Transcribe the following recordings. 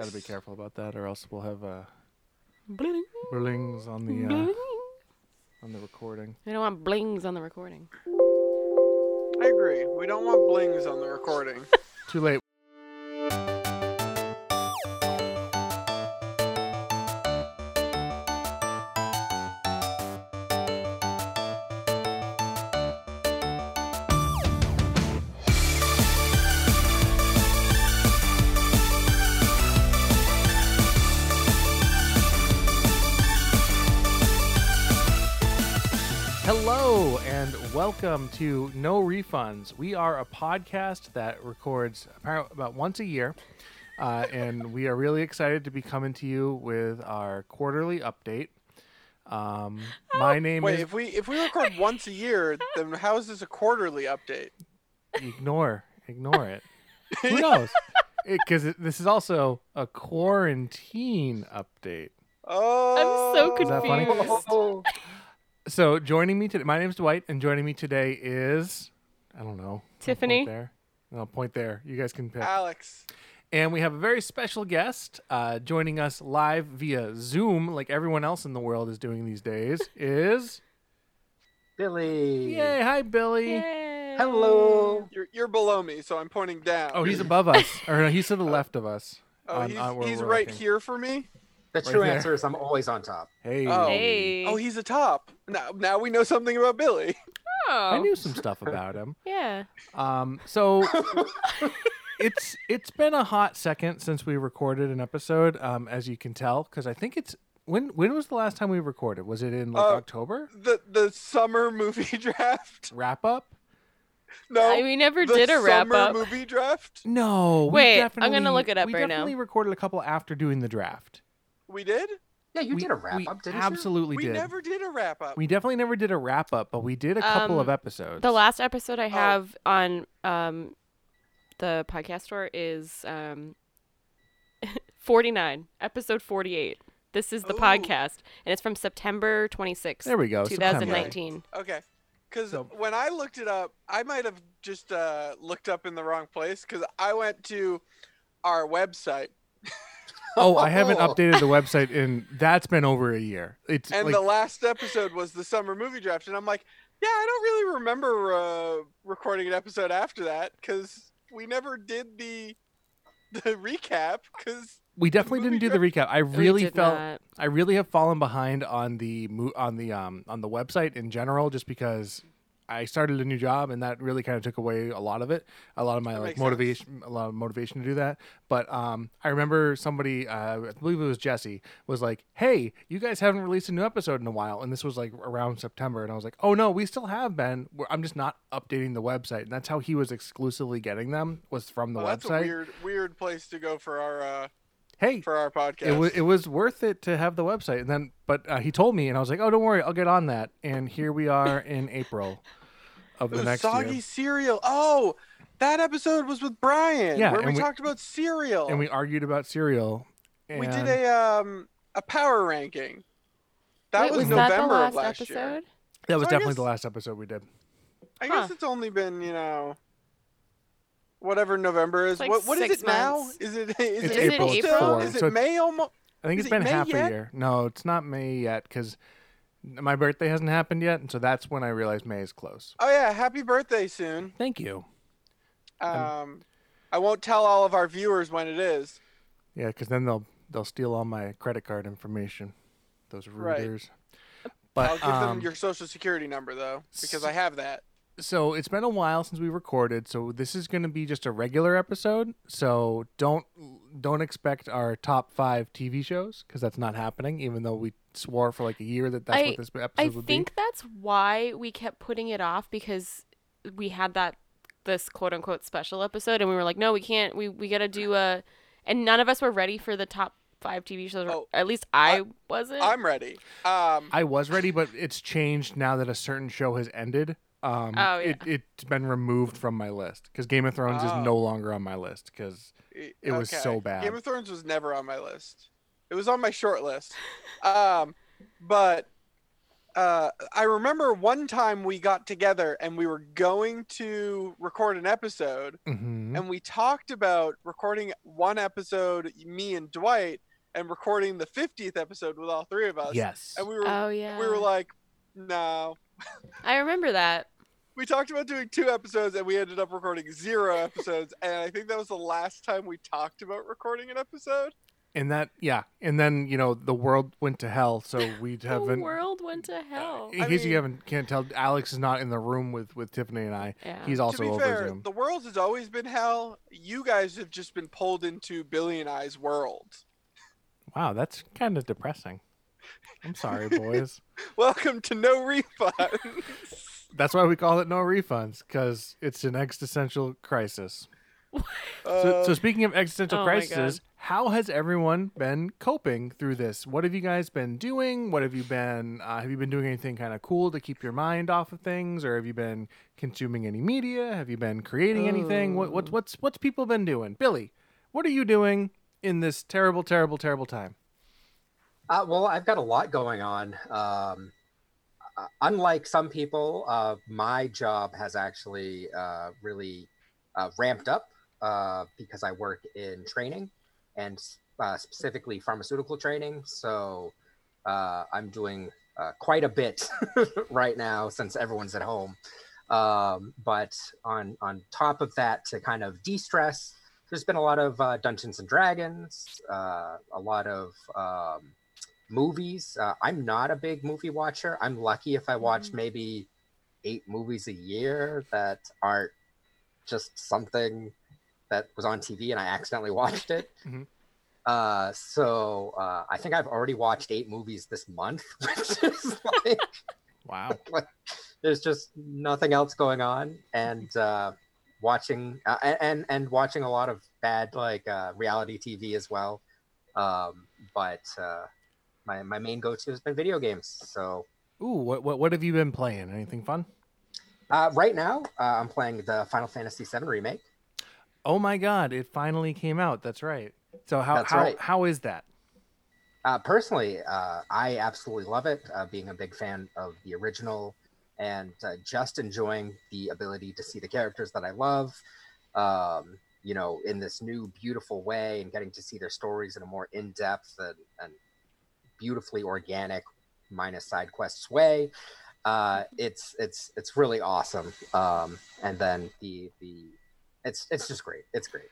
Gotta be careful about that, or else we'll have uh, Bling. blings on the uh, Bling. on the recording. I don't want blings on the recording. I agree. We don't want blings on the recording. Too late. Welcome to No Refunds. We are a podcast that records about once a year, uh, and we are really excited to be coming to you with our quarterly update. Um, my name is Wait, is if we if we record once a year, then how is this a quarterly update? ignore ignore it. Who knows? Because this is also a quarantine update. Oh, I'm so Is that funny? confused. Oh, So joining me today, my name is Dwight, and joining me today is I don't know I'll point Tiffany. There, no point there. You guys can pick. Alex. And we have a very special guest uh, joining us live via Zoom, like everyone else in the world is doing these days. Is Billy. yay! Hi, Billy. Yay. Hello. You're you're below me, so I'm pointing down. Oh, he's above us, or no, he's to the left of us. Oh, on- he's, on he's right looking. here for me. The true there. answer is I'm always on top. Hey. Oh. Hey. Oh, he's a top. Now now we know something about Billy. Oh. I knew some stuff about him. Yeah. Um, so it's it's been a hot second since we recorded an episode, um, as you can tell, because I think it's when when was the last time we recorded? Was it in like Uh, October? The the summer movie draft. Wrap up? No, I- we never the did a wrap summer up. movie draft. No. we Wait, I'm gonna definitely- look it up we right now. We definitely recorded a couple after doing the draft. We did. Yeah, you we, did a wrap we up, didn't absolutely We did. We never did a wrap up. We definitely never did a wrap up, but we did a couple Um, of episodes. The last episode Oh. I have on um the podcast store is um 49, episode 48. This is the Ooh. podcast, and it's from September 26th, There we go. September. 2019. Okay. Because So- when I looked it up, I might have just uh, looked up in the wrong place because I went to our website Oh, I haven't updated the website in that's been over a year. It's and like the last episode was the summer movie draft. And I'm like, yeah, I don't really remember uh, recording an episode after that because we never did the the recap because we definitely didn't do the recap. I really felt not. I really have fallen behind on the mo- on the um on the website in general just because I started a new job and that really kind of took away a lot of it, a lot of my That like makes sense. motivation, a lot of motivation to do that. But um, I remember somebody, uh, I believe it was Jesse, was like, "Hey, you guys haven't released a new episode in a while," and this was like around September, and I was like, "Oh no, we still have been. I'm just not updating the website." And that's how he was exclusively getting them was from the well, that's a website. weird weird place to go for our uh, hey, for our podcast. it was it was worth it to have the website and then but uh, he told me and i was like oh don't worry i'll get on that and here we are in april of the next soggy year cereal. Oh, that episode was with Brian. Yeah, where we, we- talked about cereal. and we argued about cereal and We did a um a power ranking. That Wait, was, was November that the last of last episode? year. that was so definitely guess- the last episode we did I Huh. guess it's only been you know whatever November is. Like what what is six it now? Is it is It's it April, April still? four, Is so it May almost? i think Is it's it been May half yet? a year no it's not may yet because my birthday hasn't happened yet and so that's when i realized may is close Oh yeah, happy birthday soon. thank you Um, I won't tell all of our viewers when it is. yeah because then they'll they'll steal all my credit card information those Right. but I'll give um, them your social security number though, because I have that. so it's been a while since we recorded so this is going to be just a regular episode so don't don't expect our top five tv shows because that's not happening even though we swore for like a year that that's I- what this episode I would be. I think that's why we kept putting it off because we had that this quote unquote special episode and we were like, no, we can't. We we gotta do a, and none of us were ready for the top five TV shows. Oh, at least I, wasn't. I'm ready. Um, i was ready but it's changed now that a certain show has ended um Oh, yeah. it, it's been removed from my list because game of thrones Oh. is no longer on my list because I- It was so bad. Game of Thrones was never on my list. It was on my short list. um, but uh, I remember one time we got together and we were going to record an episode, hmm and we talked about recording one episode, me and Dwight, and recording the 50th episode with all three of us. Yes. And we were Oh yeah. we were like, no. I remember that. We talked about doing two episodes, and we ended up recording zero episodes. and I think that was the last time we talked about recording an episode. And that, yeah, and then you know the world went to hell, so we The haven't. world went to hell. In I case you haven't can't tell, Alex is not in the room with with Tiffany and I. Yeah. He's also to be over fair, Zoom. the world has always been hell. You guys have just been pulled into Billy and I's world. Wow, that's kind of depressing. I'm sorry, boys. Welcome to No Refunds. That's why we call it no refunds because it's an existential crisis. So, so speaking of existential oh my crises, how has everyone been coping through this? What have you guys been doing? What have you been? Uh, have you been doing anything kind of cool to keep your mind off of things, or have you been consuming any media? Have you been creating anything? What, what what's what's people been doing? Billy, what are you doing in this terrible, terrible, terrible time? Uh, well, I've got a lot going on. Um, uh, unlike some people, uh, my job has actually uh, really uh, ramped up uh, because I work in training and uh, specifically pharmaceutical training. So uh, I'm doing uh, quite a bit right now since everyone's at home. Um, but on on top of that, to kind of de-stress, there's been a lot of uh, Dungeons and Dragons, uh, a lot of um, movies. Uh, I'm not a big movie watcher. I'm lucky if I watch Mhm. maybe eight movies a year that aren't just something that was on TV and I accidentally watched it. Mhm. Uh, so uh, I think I've already watched eight movies this month, which is like Wow. there's just nothing else going on and uh watching uh, and and watching a lot of bad like uh reality tv as well um but uh my my main go-to has been video games so Ooh, what what what have you been playing? Anything fun? uh right now uh, i'm playing the final fantasy VII remake Oh my God! It finally came out. That's right. So how That's how right. how is that? Uh, personally, uh, I absolutely love it, uh, being a big fan of the original and uh, just enjoying the ability to see the characters that I love, um, you know, in this new beautiful way and getting to see their stories in a more in depth and, and beautifully organic, minus side quests way. Uh, it's it's it's really awesome. Um, and then the the it's it's just great. It's great.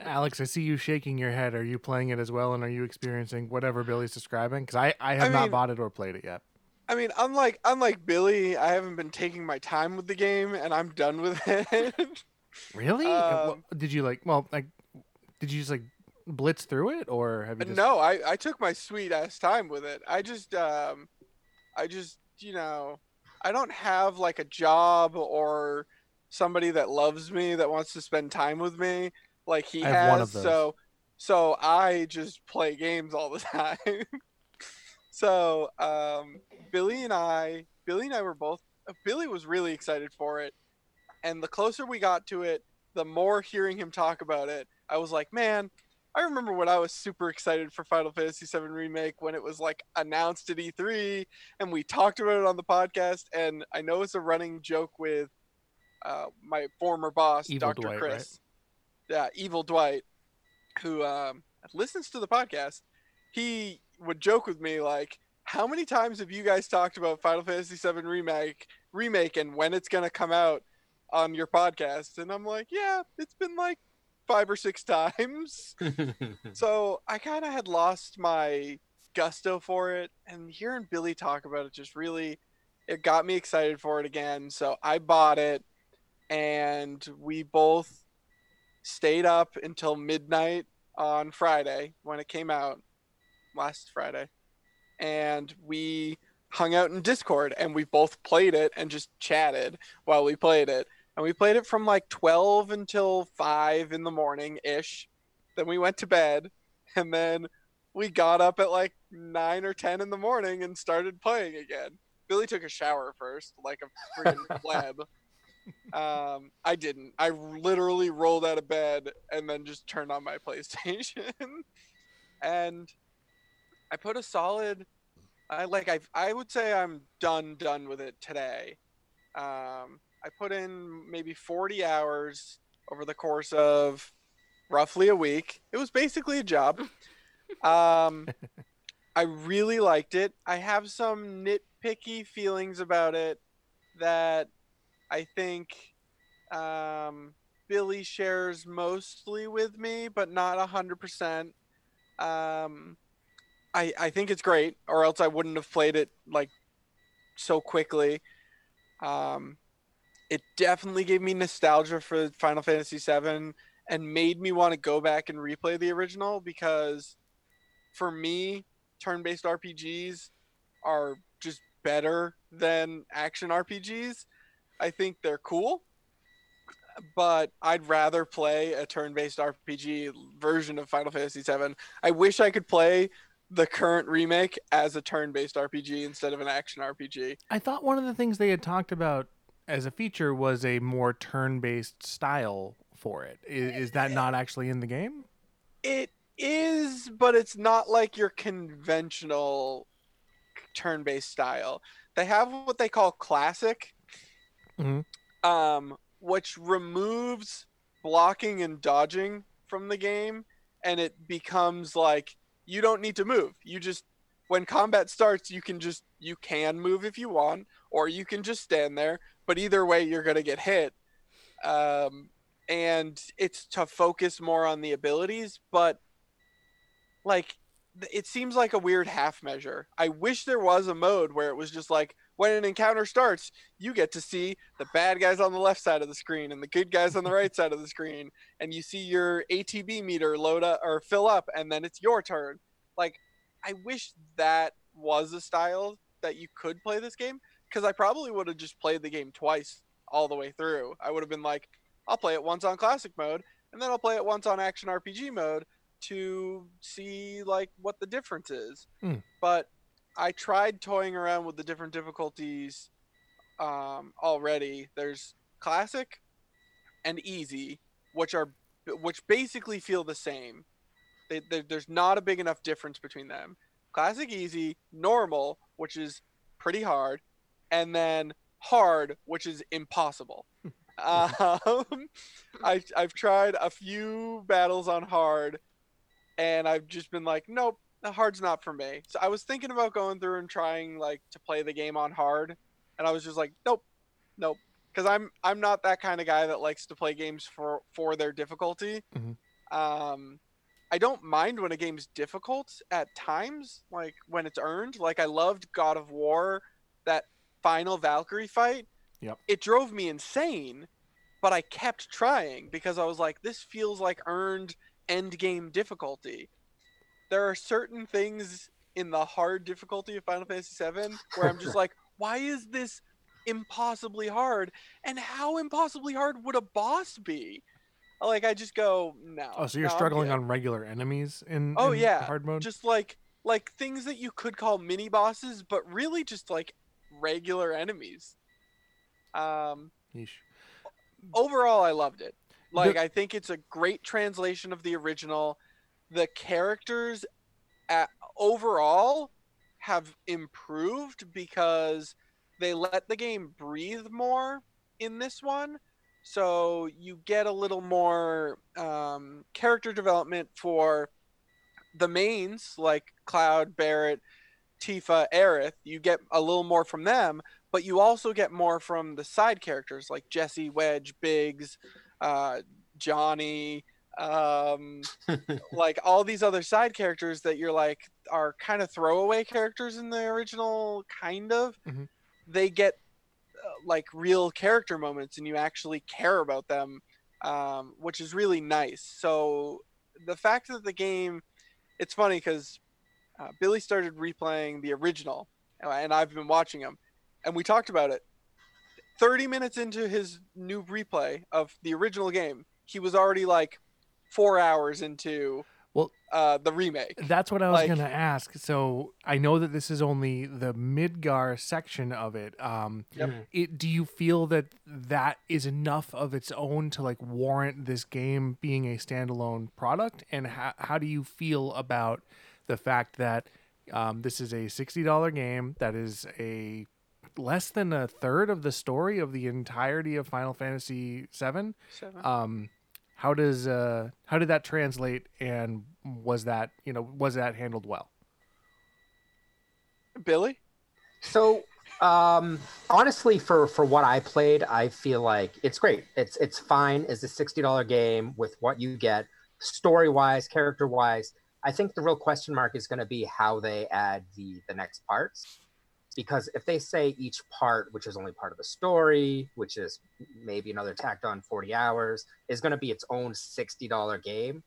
Alex, I see you shaking your head. Are you playing it as well, and are you experiencing whatever Billy's describing? Because I, I have I not bought it or played it yet. I mean, unlike unlike Billy, I haven't been taking my time with the game, and I'm done with it. Really? Um, did you like? Well, like, did you just like blitz through it, or have you just? no, I I took my sweet ass time with it. I just um, I just you know, I don't have like a job or somebody that loves me that wants to spend time with me like he I has. one of those. So so I just play games all the time. so um, Billy and I, Billy and I were both. Billy was really excited for it, and the closer we got to it, the more hearing him talk about it, I was like, man. I remember when I was super excited for Final Fantasy VII Remake when it was like announced at E3 and we talked about it on the podcast. And I know it's a running joke with uh, my former boss, Evil Dr. Dwight, Chris. right? Yeah, Evil Dwight, who um, listens to the podcast. He would joke with me like, "How many times have you guys talked about Final Fantasy VII Remake, remake, and when it's gonna come out on your podcast?" And I'm like, "Yeah, it's been like five or six times." so I kind of had lost my gusto for it, and hearing Billy talk about it just really, it got me excited for it again. So I bought it, and we both stayed up until midnight on Friday when it came out, last Friday, and we hung out in Discord and we both played it and just chatted while we played it. And we played it from like 12 until 5 in the morning ish. Then we went to bed and then we got up at like 9 or 10 in the morning and started playing again. Billy took a shower first, like a freaking pleb. Um, I didn't. I literally rolled out of bed and then just turned on my PlayStation. and I put a solid I like I I would say I'm done done with it today. Um, I put in maybe 40 hours over the course of roughly a week. It was basically a job. Um, I really liked it. I have some nitpicky feelings about it that I think um, Billy shares mostly with me, but not a hundred percent. Um, I I think it's great, or else I wouldn't have played it like so quickly. Um, it definitely gave me nostalgia for Final Fantasy VII and made me want to go back and replay the original because for me, turn-based RPGs are just better than action RPGs. I think they're cool, but I'd rather play a turn-based RPG version of Final Fantasy VII. I wish I could play the current remake as a turn-based RPG instead of an action RPG. I thought one of the things they had talked about as a feature was a more turn-based style for it. Is, is that not actually in the game? It is, but it's not like your conventional turn-based style. They have what they call classic, Mhm. um, which removes blocking and dodging from the game, and it becomes like you don't need to move. You just when combat starts, you can just you can move if you want, or you can just stand there. But either way, you're gonna get hit. Um, and it's to focus more on the abilities, but like it seems like a weird half measure. I wish there was a mode where it was just like when an encounter starts, you get to see the bad guys on the left side of the screen and the good guys on the right side of the screen, and you see your ATB meter load up or fill up, and then it's your turn. Like, I wish that was a style that you could play this game because I probably would have just played the game twice all the way through. I would have been like, I'll play it once on classic mode, and then I'll play it once on action RPG mode to see like what the difference is. Hmm. But I tried toying around with the different difficulties um, already. There's classic and easy, which are which basically feel the same. They, they, there's not a big enough difference between them. Classic, easy, normal, which is pretty hard, and then hard, which is impossible. um, I, I've tried a few battles on hard, and I've just been like, nope, hard's not for me. So I was thinking about going through and trying like to play the game on hard, and I was just like, nope, nope, because I'm I'm not that kind of guy that likes to play games for for their difficulty. Mhm. Um, I don't mind when a game's difficult at times, like when it's earned. Like I loved God of War, that final Valkyrie fight. Yep. It drove me insane, but I kept trying because I was like, this feels like earned end game difficulty. There are certain things in the hard difficulty of Final Fantasy VII where I'm just like, why is this impossibly hard? And how impossibly hard would a boss be? Like I just go, no. Oh, so you're no, struggling on regular enemies in, Oh, in yeah, hard mode? just like like things that you could call mini bosses, but really just like regular enemies. Um, Yeesh. overall, I loved it. Like The- I think it's a great translation of the original. The characters, at, overall, have improved because they let the game breathe more in this one. So you get a little more um, character development for the mains like Cloud, Barret, Tifa, Aerith. You get a little more from them, but you also get more from the side characters like Jesse, Wedge, Biggs, uh, Johnny, um, like all these other side characters that you're like are kind of throwaway characters in the original, kind of. Mhm. They get uh, like real character moments, and you actually care about them, um, which is really nice. So the fact that the game, it's funny because uh, Billy started replaying the original, uh, and I've been watching him, and we talked about it. 30 minutes into his new replay of the original game, he was already like four hours into Well- uh, the remake. That's what I was Like- going to ask. So I know that this is only the Midgar section of it. Um, Yep. it, do you feel that that is enough of its own to like warrant this game being a standalone product? And how, how do you feel about the fact that Um, this is a sixty dollar game that is a less than a third of the story of the entirety of Final Fantasy VII. Seven. Um, how does uh, how did that translate, and was that you know was that handled well? Billy. So um honestly for for what i played i feel like it's great it's it's fine as a $60 game with what you get story wise character wise i think the real question mark is going to be how they add the the next parts because if they say each part which is only part of the story which is maybe another tacked on 40 hours is going to be its own $60 game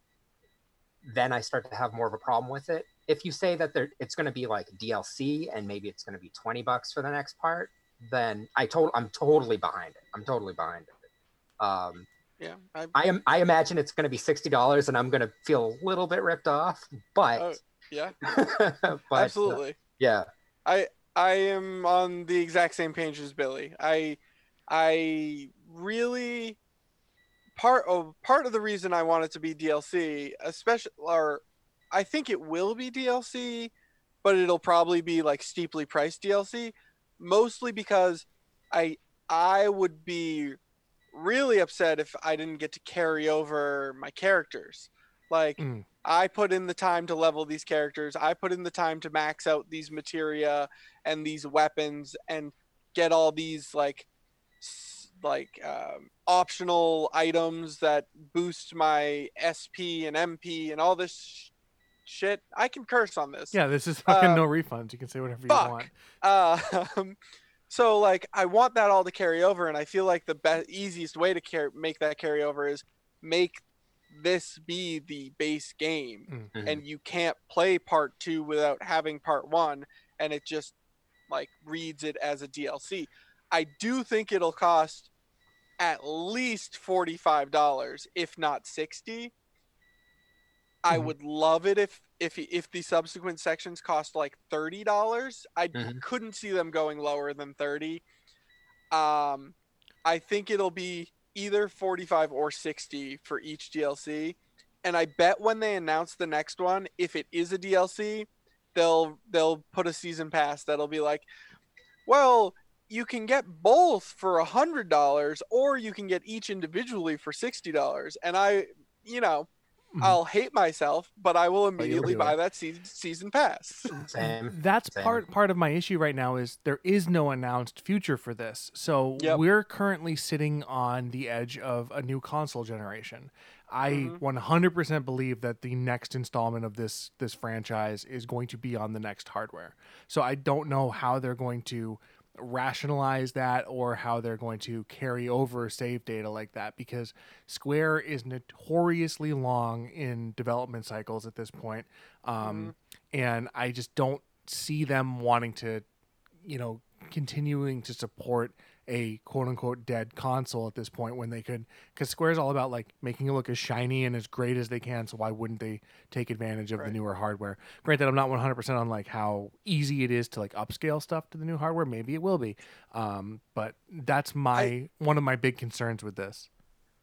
then i start to have more of a problem with it if you say that it's going to be like DLC and maybe it's going to be 20 bucks for the next part, then I told I'm totally behind it. I'm totally behind it. Um, Yeah. I, I am I imagine it's going to be $60 and I'm going to feel a little bit ripped off, but, Oh, yeah. but uh, Absolutely. yeah. I I am on the exact same page as Billy. I I really part of part of the reason I want it to be DLC, especially or I think it will be DLC, but it'll probably be like steeply priced DLC, mostly because I I would be really upset if I didn't get to carry over my characters. Like Mm. I put in the time to level these characters. I put in the time to max out these materia and these weapons and get all these like like um, optional items that boost my SP and MP and all this sh- shit. I can curse on this. Yeah, this is fucking Uh, no refunds. You can say whatever you want. Uh, um, so like I want that all to carry over, and I feel like the best easiest way to car- make that carry over is make this be the base game, Mhm. and you can't play part two without having part one, and it just like reads it as a DLC. I do think it'll cost at least forty five dollars, if not sixty. I Mhm. would love it if if if the subsequent sections cost like thirty dollars. I Mhm. couldn't see them going lower than thirty. Um, I think it'll be either forty five or sixty for each DLC, and I bet when they announce the next one, if it is a DLC, they'll they'll put a season pass that'll be like, well, you can get both for a hundred dollars, or you can get each individually for sixty dollars, and I, you know. Mhm. I'll hate myself, but I will immediately buy it. that season season pass. Same. That's Same. part part of my issue right now is there is no announced future for this. So Yep. we're currently sitting on the edge of a new console generation. I Mhm. 100% believe that the next installment of this this franchise is going to be on the next hardware. So I don't know how they're going to rationalize that or how they're going to carry over save data like that because Square is notoriously long in development cycles at this point. Um, and I just don't see them wanting to, you know, continuing to support a quote unquote dead console at this point when they could, because Square's all about like making it look as shiny and as great as they can. So why wouldn't they take advantage of the newer hardware? Granted, I'm not 100% on like how easy it is to like upscale stuff to the new hardware. Maybe it will be, um, but that's my one of my big concerns with this.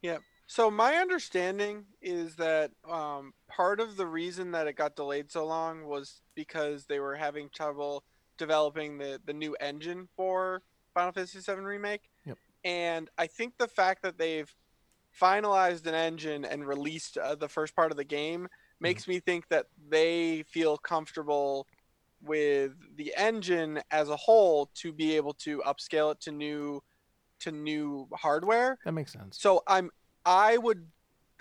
Yeah so my understanding is that um, part of the reason that it got delayed so long was because they were having trouble developing the the new engine for Final Fantasy VII Remake. Yep. And I think the fact that they've finalized an engine and released uh, the first part of the game makes me think that they feel comfortable with the engine as a whole to be able to upscale it to new to new hardware. That makes sense. So I'm I would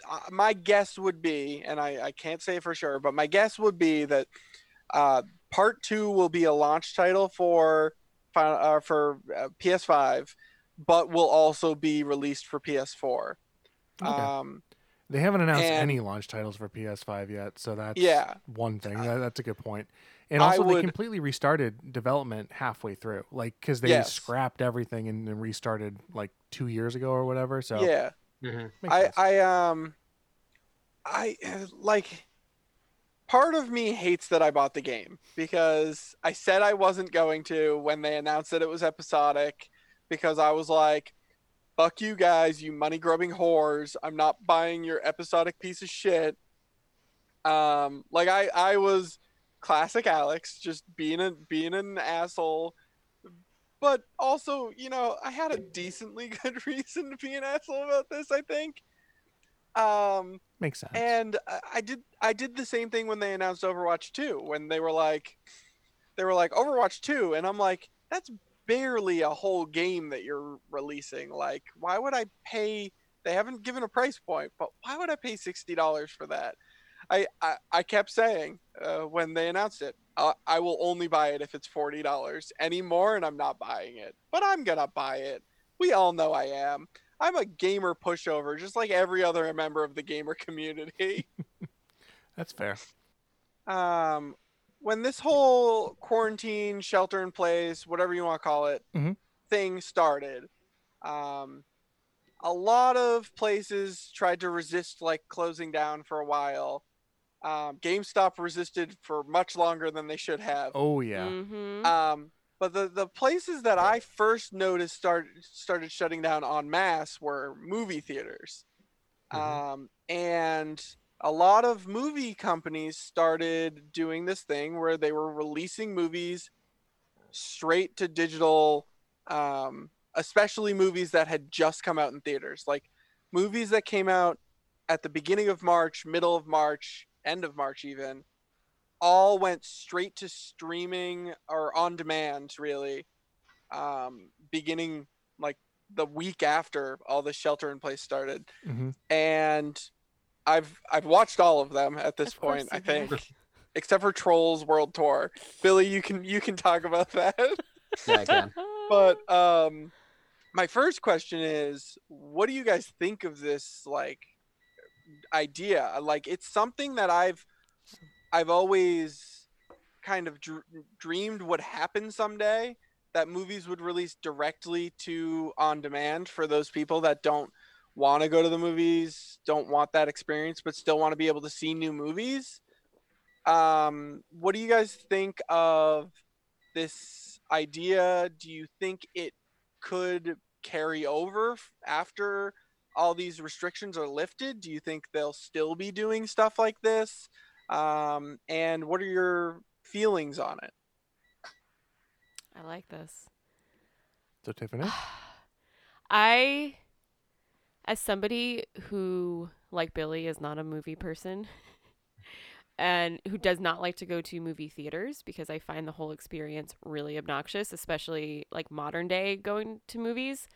uh, my guess would be, and I, I can't say for sure, but my guess would be that uh, part two will be a launch title for uh, for uh, PS5, but will also be released for PS4. Okay. Um, They haven't announced And- any launch titles for PS5 yet, so that's Yeah. one thing. That, that's a good point. And I also, they completely restarted development halfway through, like because they Yes. scrapped everything and then restarted like two years ago or whatever. So yeah, Mhm. I. I um I uh, like part of me hates that I bought the game because I said I wasn't going to when they announced that it was episodic because I was like fuck you guys you money grubbing whores I'm not buying your episodic piece of shit um like I I was classic Alex, just being a being an asshole. But also, you know, I had a decently good reason to be an asshole about this. I think. Um, Makes sense. and I- I did I did the same thing when they announced Overwatch 2 when they were like they were like Overwatch 2 and I'm like that's barely a whole game that you're releasing. Like why would I pay they haven't given a price point but why would I pay $60 for that? I I, I kept saying uh, when they announced it uh, I will only buy it if it's $40 anymore and I'm not buying it but I'm going to buy it. We all know I am I'm a gamer pushover, just like every other member of the gamer community. That's fair. um, when this whole quarantine, shelter in place, whatever you want to call it, Mhm. thing started, um, a lot of places tried to resist like closing down for a while. Um, GameStop resisted for much longer than they should have. Oh yeah. Mm-hmm. Um, but the, the places that I first noticed start, started shutting down en masse were movie theaters. Mhm. Um, and a lot of movie companies started doing this thing where they were releasing movies straight to digital, um, especially movies that had just come out in theaters. Like movies that came out at the beginning of March, middle of March, end of March, even all went straight to streaming or on demand really um, beginning like the week after all the shelter in place started. Hmm and i've i've watched all of them at this Of point i think have. except for trolls world tour. Billy you can you can talk about that. Yeah, I can. but um my first question is what do you guys think of this like idea? Like it's something that i've i've always kind of dr- dreamed would happen someday that movies would release directly to on demand for those people that don't want to go to the movies don't want that experience but still want to be able to see new movies. Um what do you guys think of this idea? Do you think it could carry over after all these restrictions are lifted? Do you think they'll still be doing stuff like this um, and what are your feelings on it I like this. So Tiffany. I, as somebody who, like Billy, is not a movie person and who does not like to go to movie theaters because I find the whole experience really obnoxious, especially like modern day going to movies,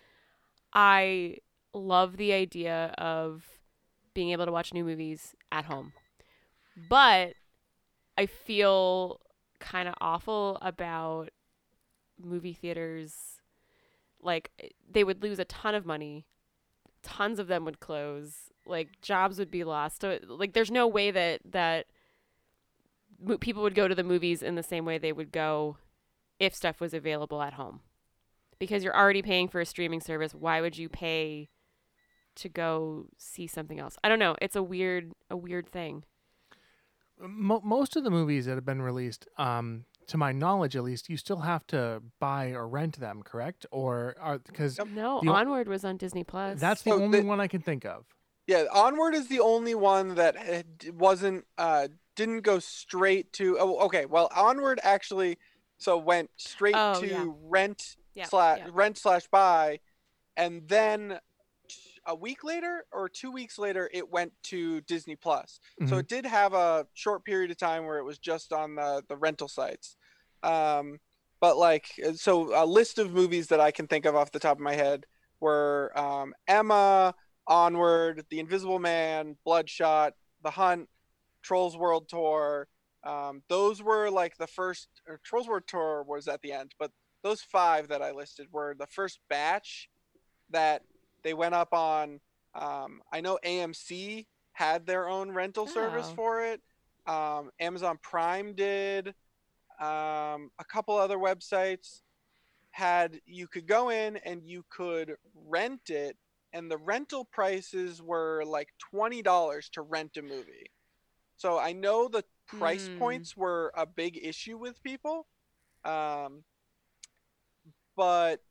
I love the idea of being able to watch new movies at home. But I feel kind of awful about movie theaters like they would lose a ton of money. Tons of them would close. Like jobs would be lost. So like there's no way that that people would go to the movies in the same way they would go if stuff was available at home. Because you're already paying for a streaming service. Why would you pay to go see something else? I don't know. It's a weird a weird thing Mo- most of the movies that have been released, um, to my knowledge at least, you still have to buy or rent them, correct? Or are because no The onward was on disney plus that's the So only the- one I can think of. yeah onward is the only one that wasn't uh, didn't go straight to oh okay well onward actually so went straight Oh, to yeah. rent yeah, slash yeah. rent slash buy and then t- a week later or two weeks later it went to disney plus. So Mhm. it did have a short period of time where it was just on the, the rental sites. Um, but like uh, so a list of movies that i can think of off the top of my head were um, emma onward the invisible man bloodshot the hunt trolls world tour. Um, those were like the first trolls world tour was at the end but those five that i listed were the first batch that they went up on um, i know amc had their own rental service Oh. for it um, amazon prime did um, a couple other websites had you could go in and you could rent it and the rental prices were like $20 to rent a movie so i know the price Hmm. points were a big issue with people um, but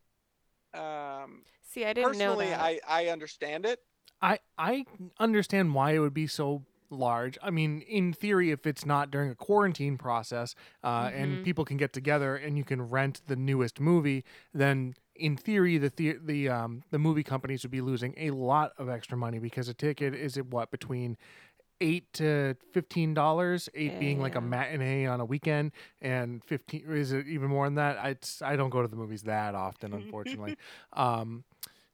um, see i didn't know personally that I, I understand it I I understand why it would be so large. I mean, in theory, if it's not during a quarantine process uh, and Mhm. people can get together and you can rent the newest movie, then in theory, the the the um the movie companies would be losing a lot of extra money because a ticket is at what between eight to fifteen dollars. Eight being like a matinee on a weekend, and fifteen is it even more than that? I I don't go to the movies that often, unfortunately. um,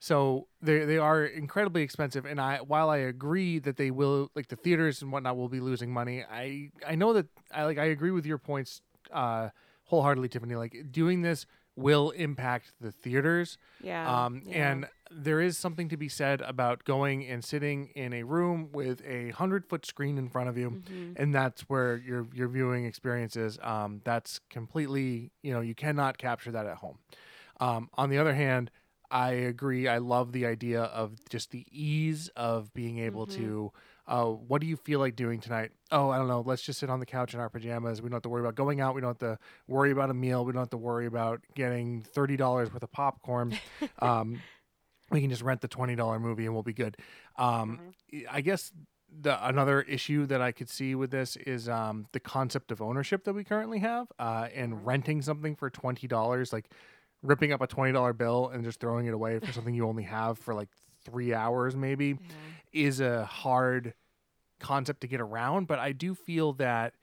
so they they are incredibly expensive, and I while I agree that they will like the theaters and whatnot will be losing money, I I know that I like I agree with your points uh, wholeheartedly, Tiffany. Like doing this will impact the theaters, Yeah. um, yeah. and there is something to be said about going and sitting in a room with a hundred foot screen in front of you Mhm. and that's where your your viewing experience is. Um, that's completely you know you cannot capture that at home. Um, on the other hand, I agree. I love the idea of just the ease of being able Mhm. to. Uh, what do you feel like doing tonight? Oh, I don't know. Let's just sit on the couch in our pajamas. We don't have to worry about going out. We don't have to worry about a meal. We don't have to worry about getting thirty dollars worth of popcorn. um, we can just rent the twenty dollar movie and we'll be good. Um, I guess the another issue that I could see with this is um, the concept of ownership that we currently have, uh, and Mhm. renting something for twenty dollars, like ripping up a twenty dollar bill and just throwing it away for something you only have for like three hours, maybe, Yeah. is a hard concept to get around. But I do feel that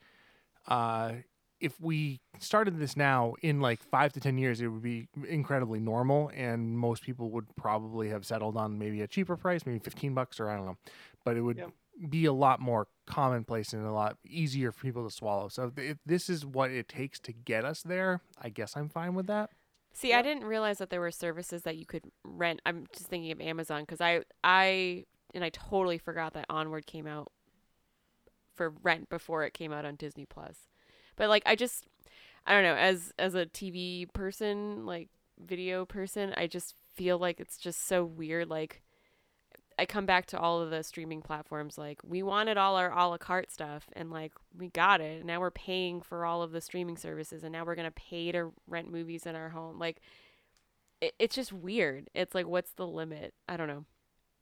uh, if we started this now in like five to ten years, it would be incredibly normal, and most people would probably have settled on maybe a cheaper price, maybe fifteen bucks, or I don't know, but it would Yep. be a lot more commonplace and a lot easier for people to swallow. So if this is what it takes to get us there, I guess I'm fine with that. See, I didn't realize that there were services that you could rent. I'm just thinking of Amazon because I, I, and I totally forgot that Onward came out for rent before it came out on Disney Plus. But like, I just, I don't know. As as a TV person, like video person, I just feel like it's just so weird. Like, I come back to all of the streaming platforms. Like, we wanted all our a la carte stuff, and like we got it. And now we're paying for all of the streaming services, and now we're gonna pay to rent movies in our home. Like, it, it's just weird. It's like, what's the limit? I don't know.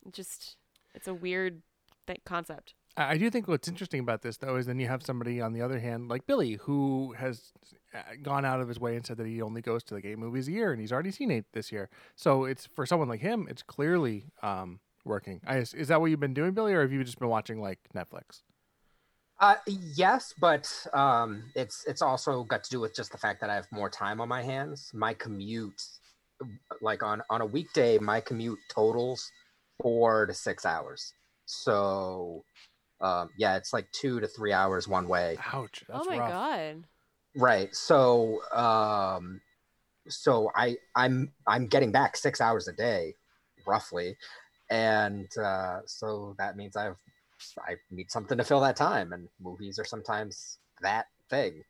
It just, it's a weird th- concept. I I do think what's interesting about this, though, is then you have somebody on the other hand, like Billy, who has uh, gone out of his way and said that he only goes to like eight movies a year, and he's already seen eight this year. So it's for someone like him, it's clearly um, working. I, is that what you've been doing, Billy, or have you just been watching like Netflix? Uh, yes, but um, it's it's also got to do with just the fact that I have more time on my hands. My commute, like on on a weekday, my commute totals four to six hours. So, um, yeah, it's like two to three hours one way. Ouch! That's oh my rough. god. Right. So, um, so I I'm I'm getting back six hours a day, roughly, and uh, so that means I've I need something to fill that time, and movies are sometimes that thing.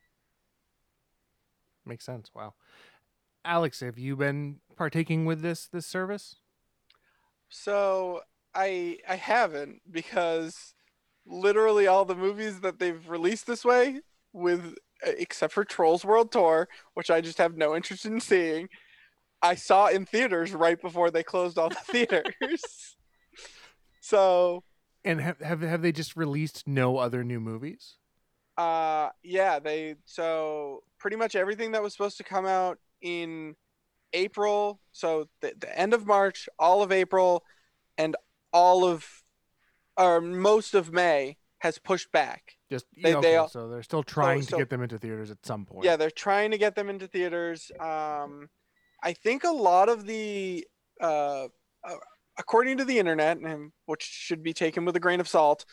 Makes sense. Wow. Alex, have you been partaking with this this service? So I I haven't because literally all the movies that they've released this way, with except for Trolls World Tour, which I just have no interest in seeing, I saw in theaters right before they closed all the theaters. so And have, have have they just released no other new movies? uh yeah, they so pretty much everything that was supposed to come out in April, so the, the end of March, all of April, and all of or most of May has pushed back. Just They- yeah, they okay, all- so they're still trying so- to get them into theaters at some point. Yeah, they're trying to get them into theaters. Um, I think a lot of the, uh, uh, according to the internet, and which should be taken with a grain of salt,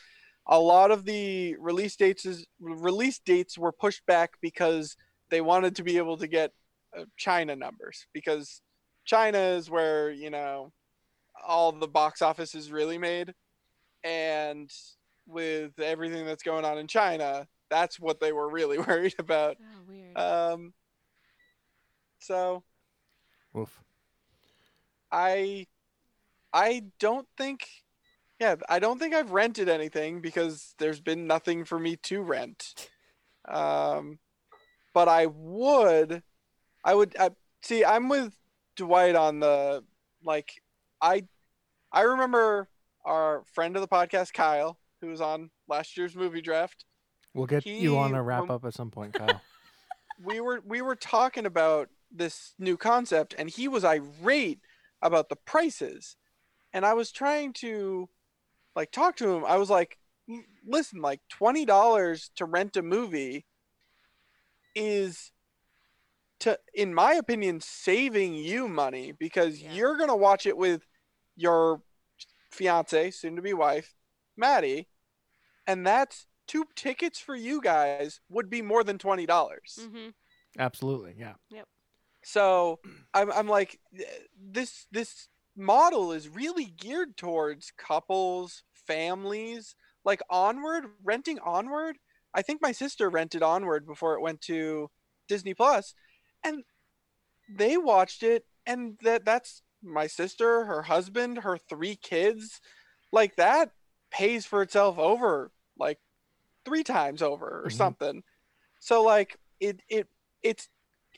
a lot of the release dates is release dates were pushed back because they wanted to be able to get uh, China numbers because China is where you know all the box office is really made, and with everything that's going on in China, that's what they were really worried about. Oh, weird. Um, so Oof. I, I don't think, yeah, I don't think I've rented anything because there's been nothing for me to rent. Um, but I would, I would I, see. I'm with Dwight on the like. I, I remember our friend of the podcast, Kyle, who was on last year's movie draft. We'll get you on He- a wrap um, up at some point, Kyle. we were we were talking about this new concept and he was irate about the prices. And i was trying to like talk to him. I was like listen like $20 to rent a movie is to in my opinion saving you money because Yeah. you're going to watch it with your fiance soon to be wife maddie and that's two tickets for you guys would be more than $20. Hmm Absolutely, yeah. So I'm, I'm like this this model is really geared towards couples families like onward renting onward. I think my sister rented onward before it went to disney plus and they watched it and that that's my sister her husband her three kids. Like that pays for itself over like three times over or Mhm. something. So like it it it's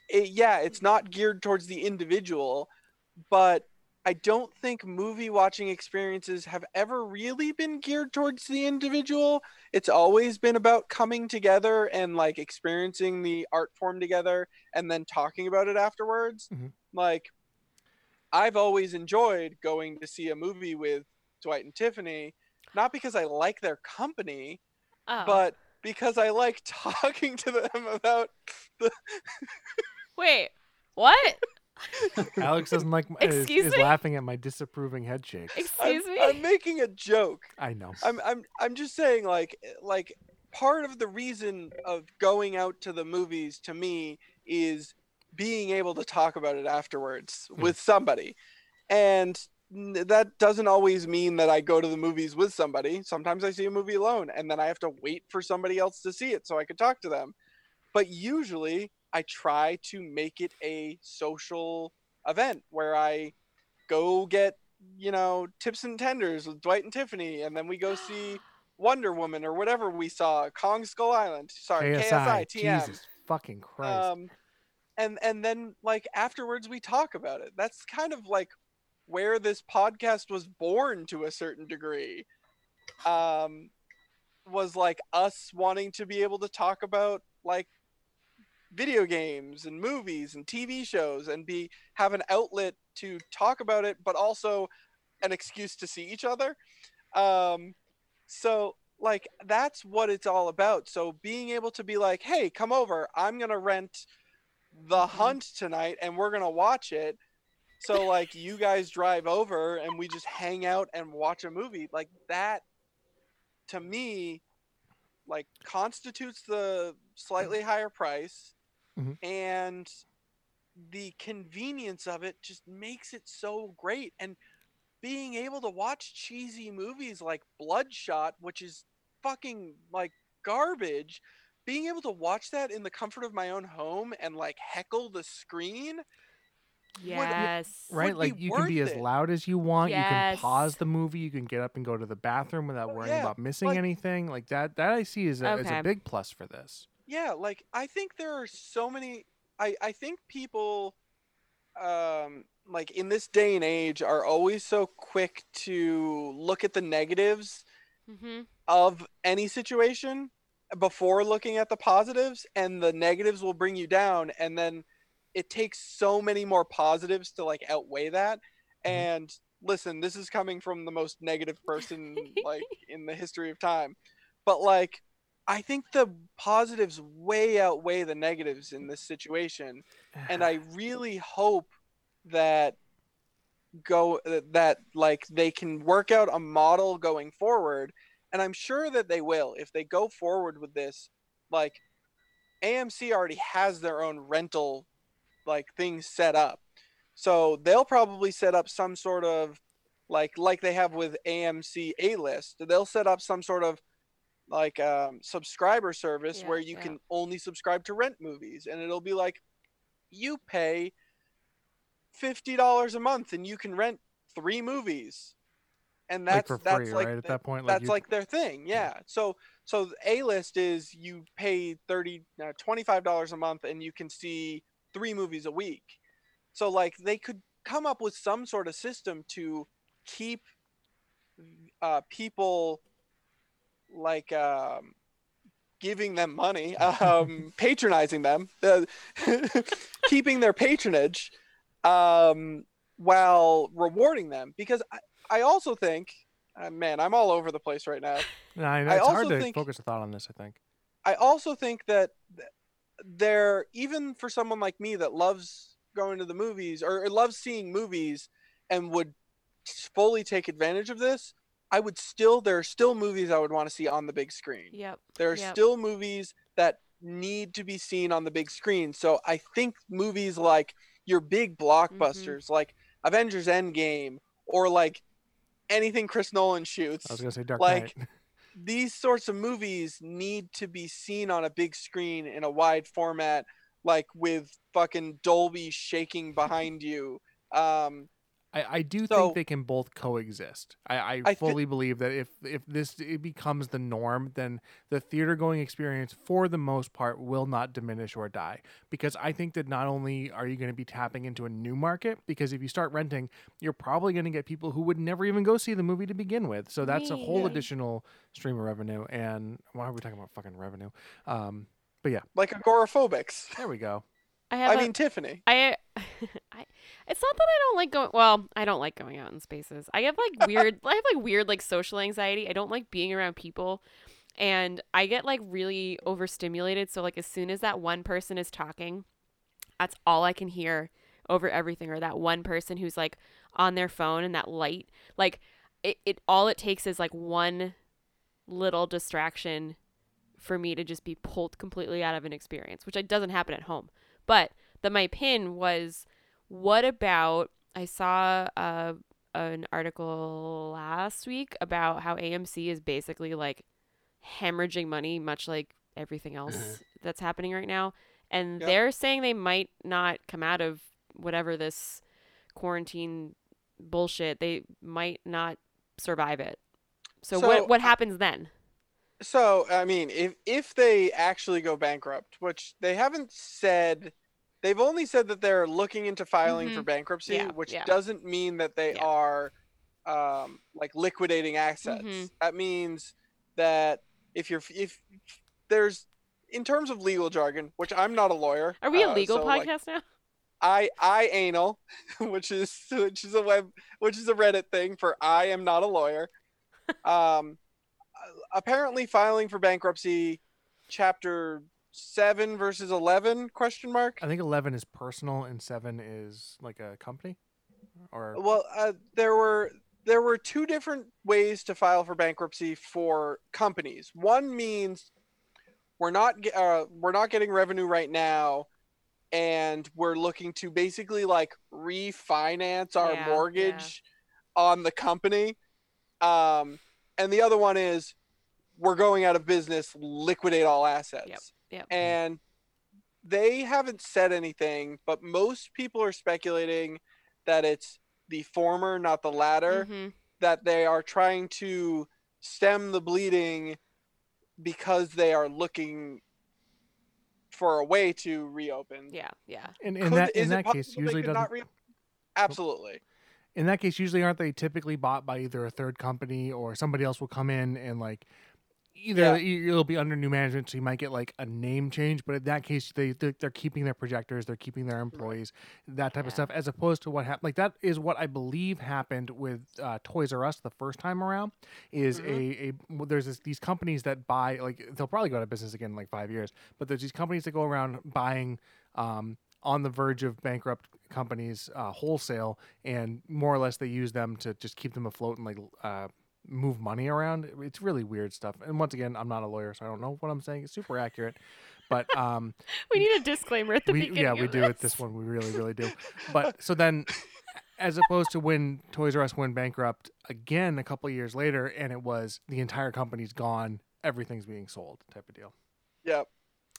it, yeah, it's not geared towards the individual, but I don't think movie watching experiences have ever really been geared towards the individual. It's always been about coming together and like experiencing the art form together and then talking about it afterwards. Mhm. Like, I've always enjoyed going to see a movie with Dwight and Tiffany, not because I like their company, Oh. but because I like talking to them about wait, what? Alex doesn't like my, is, Excuse is me? laughing at my disapproving head shakes. Excuse I'm, me. I'm making a joke. I know. I'm I'm I'm just saying like like part of the reason of going out to the movies to me is being able to talk about it afterwards Hmm. with somebody. And that doesn't always mean that I go to the movies with somebody. Sometimes I see a movie alone and then I have to wait for somebody else to see it so I can talk to them. But usually I try to make it a social event where I go get, you know, tips and tenders with Dwight and Tiffany and then we go see Wonder Woman or whatever we saw, Kong Skull Island. Sorry, KSI, KSI, TM. Jesus fucking Christ. Um, and and then like afterwards we talk about it. That's kind of like where this podcast was born to a certain degree. Um, was like us wanting to be able to talk about like video games and movies and TV shows and be have an outlet to talk about it, but also an excuse to see each other. Um, so like that's what it's all about. So being able to be like, hey, come over. I'm gonna rent the Mhm. hunt tonight and we're gonna watch it. So like you guys drive over and we just hang out and watch a movie. Like that to me like constitutes the slightly higher price Mhm. and the convenience of it just makes it so great and being able to watch cheesy movies like Bloodshot, which is fucking like garbage, being able to watch that in the comfort of my own home and like heckle the screen, yes. right? would be Like you can be worth as loud as you want. You can pause the movie. You can get up and go to the bathroom without Oh, worrying yeah, about missing like- anything. Like that. That I see is a, is a big plus for this. Yeah, like I think there are so many. I I think people, um, like in this day and age, are always so quick to look at the negatives hmm of any situation before looking at the positives and the negatives will bring you down and then it takes so many more positives to like outweigh that Mhm. and listen this is coming from the most negative person like in the history of time but like i think the positives way outweigh the negatives in this situation. And I really hope that go that like they can work out a model going forward. And I'm sure that they will if they go forward with this. Like AMC already has their own rental like things set up. So they'll probably set up some sort of like like they have with AMC A list. They'll set up some sort of like um, subscriber service Yeah, where you yeah. can only subscribe to rent movies and it'll be like you pay fifty dollars a month and you can rent three movies, and like that's free, that's like right? At that point, like that's you, like their thing. Yeah. So so A list is you pay 30 uh, 25 dollars a month and you can see three movies a week. So like they could come up with some sort of system to keep uh, people like um, giving them money, um, patronizing them, uh, keeping their patronage, um, while rewarding them. Because I, I also think, uh, man, I'm all over the place right now. No, I know I it's hard to think- focus a thought on this. I think. I also think that th- there, even for someone like me that loves going to the movies or, or loves seeing movies and would fully take advantage of this, I would still, there are still movies I would want to see on the big screen. Yep. There are Yep. still movies that need to be seen on the big screen. So I think movies like your big blockbusters, like Avengers Endgame, or like anything Chris Nolan shoots, I was gonna say Dark like, Knight. these sorts of movies need to be seen on a big screen in a wide format, like with fucking Dolby shaking behind you. Um, I, I do So- think they can both coexist. I, I, I thi- fully believe that if if this it becomes the norm, then the theater going experience for the most part will not diminish or die. Because I think that not only are you going to be tapping into a new market, because if you start renting, you're probably going to get people who would never even go see the movie to begin with. So that's a whole additional stream of revenue. And why are we talking about fucking revenue? Um, but yeah, like agoraphobics. there we go. I have. I a- mean, Tiffany. I, I, it's not that I don't like going. Well, I don't like going out in spaces. I have like weird. I have like weird like social anxiety. I don't like being around people, and I get like really overstimulated. So like as soon as that one person is talking, that's all I can hear over everything. Or that one person who's like on their phone and that light, like it. It all it takes is like one little distraction for me to just be pulled completely out of an experience, which it doesn't happen at home. But that my pin was what about I saw uh, an article last week about how AMC is basically like hemorrhaging money, much like everything else that's happening right now. And Yep. they're saying they might not come out of whatever this quarantine bullshit. They might not survive it. So, So, what what I- happens then? So, I mean, if if they actually go bankrupt, which they haven't said, they've only said that they're looking into filing for bankruptcy, Mm-hmm. Yeah, which yeah. doesn't mean that they Yeah. are um, like liquidating assets. Mhm. That means that if you're if there's in terms of legal jargon, which I'm not a lawyer. Are we a uh, legal so, like, podcast now? I I anal, which is which is a web which is a Reddit thing for I am not a lawyer. um, apparently filing for bankruptcy, chapter seven versus eleven question mark. I think eleven is personal and seven is like a company, or Well, uh, there were there were two different ways to file for bankruptcy for companies. One means we're not uh, we're not getting revenue right now, and we're looking to basically like refinance our Yeah, yeah. mortgage on the company. Um, and the other one is we're going out of business, liquidate all assets. yep. And they haven't said anything, but most people are speculating that it's the former, not the latter, Mhm. that they are trying to stem the bleeding because they are looking for a way to reopen. Yeah, yeah. in, in Could- that is in that case usually could doesn't not re- Absolutely. in that case, usually aren't they typically bought by either a third company or somebody else will come in and like either Yeah. it'll be under new management, so you might get like a name change. But in that case, they they're, they're keeping their projectors, they're keeping their employees, that type of stuff, as opposed to what happened. Like that is what I believe happened with uh, Toys R Us the first time around. Is Mhm. a a there's this, these companies that buy like they'll probably go out of business again in like five years, but there's these companies that go around buying. Um, on the verge of bankrupt companies uh, wholesale and more or less they use them to just keep them afloat and like uh, move money around it's really weird stuff and once again i'm not a lawyer so i don't know what i'm saying it's super accurate but um We need a disclaimer at the we, beginning. yeah we of do at this one we really really do but so then as opposed to when toys r us went bankrupt again a couple years later and it was the entire company's gone everything's being sold type of deal Yep.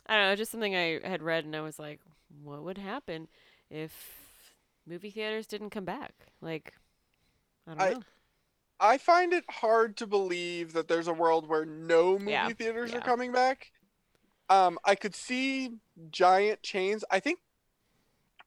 I don't know, just something I had read, and I was like, what would happen if movie theaters didn't come back? Like, I don't I- know. I find it hard to believe that there's a world where no movie Yeah, theaters are coming back. Um, I could see giant chains. I think,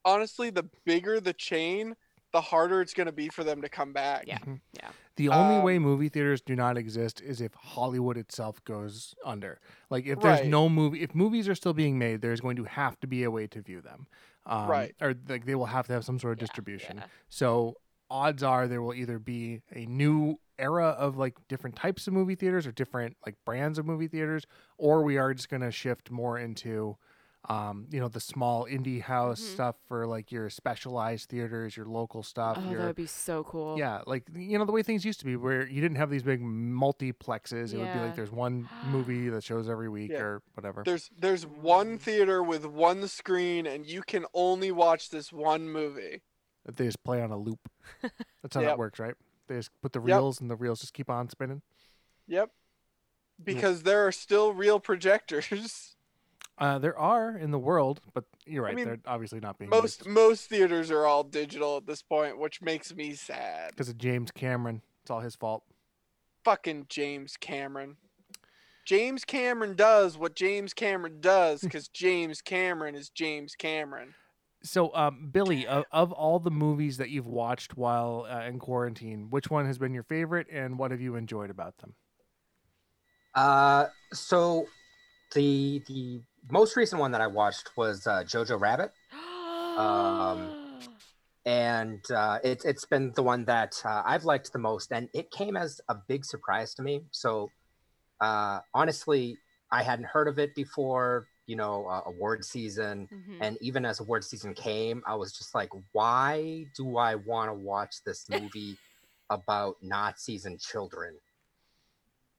honestly, the bigger the chain, the harder it's going to be for them to come back. Yeah. Mhm. Yeah. The only way Um, movie theaters do not exist is if Hollywood itself goes under. Like if there's Right. no movie, if movies are still being made, there's going to have to be a way to view them. Um, Right. Or like they will have to have some sort of Yeah, distribution. yeah. So odds are there will either be a new era of like different types of movie theaters or different like brands of movie theaters, or we are just going to shift more into, um, you know, the small indie house Mhm. stuff for like your specialized theaters, your local stuff, Oh, your that would be so cool. yeah, like you know the way things used to be, where you didn't have these big multiplexes. It would be like there's one movie that shows every week Yeah. or whatever. There's there's one theater with one screen and you can only watch this one movie. That they just play on a loop. That's how Yep. that works, right? They just put the Yep. reels and the reels just keep on spinning. Yep. Because there are still real projectors. Uh, there are in the world, but you're right. mean, they're obviously not being Most most theaters are all digital at this point, which makes me sad. because of James Cameron. It's all his fault. Fucking James Cameron. James Cameron does what James Cameron does because James Cameron is James Cameron. So, um, Billy, of, of all the movies that you've watched while uh, in quarantine, which one has been your favorite, and what have you enjoyed about them? Uh, so the the most recent one that I watched was uh, Jojo Rabbit, Um, and uh, it, it's been the one that uh, I've liked the most, and it came as a big surprise to me. So uh, honestly, I hadn't heard of it before. You know, uh, award season, Mhm. and even as award season came, I was just like, why do I want to watch this movie about Nazis and children?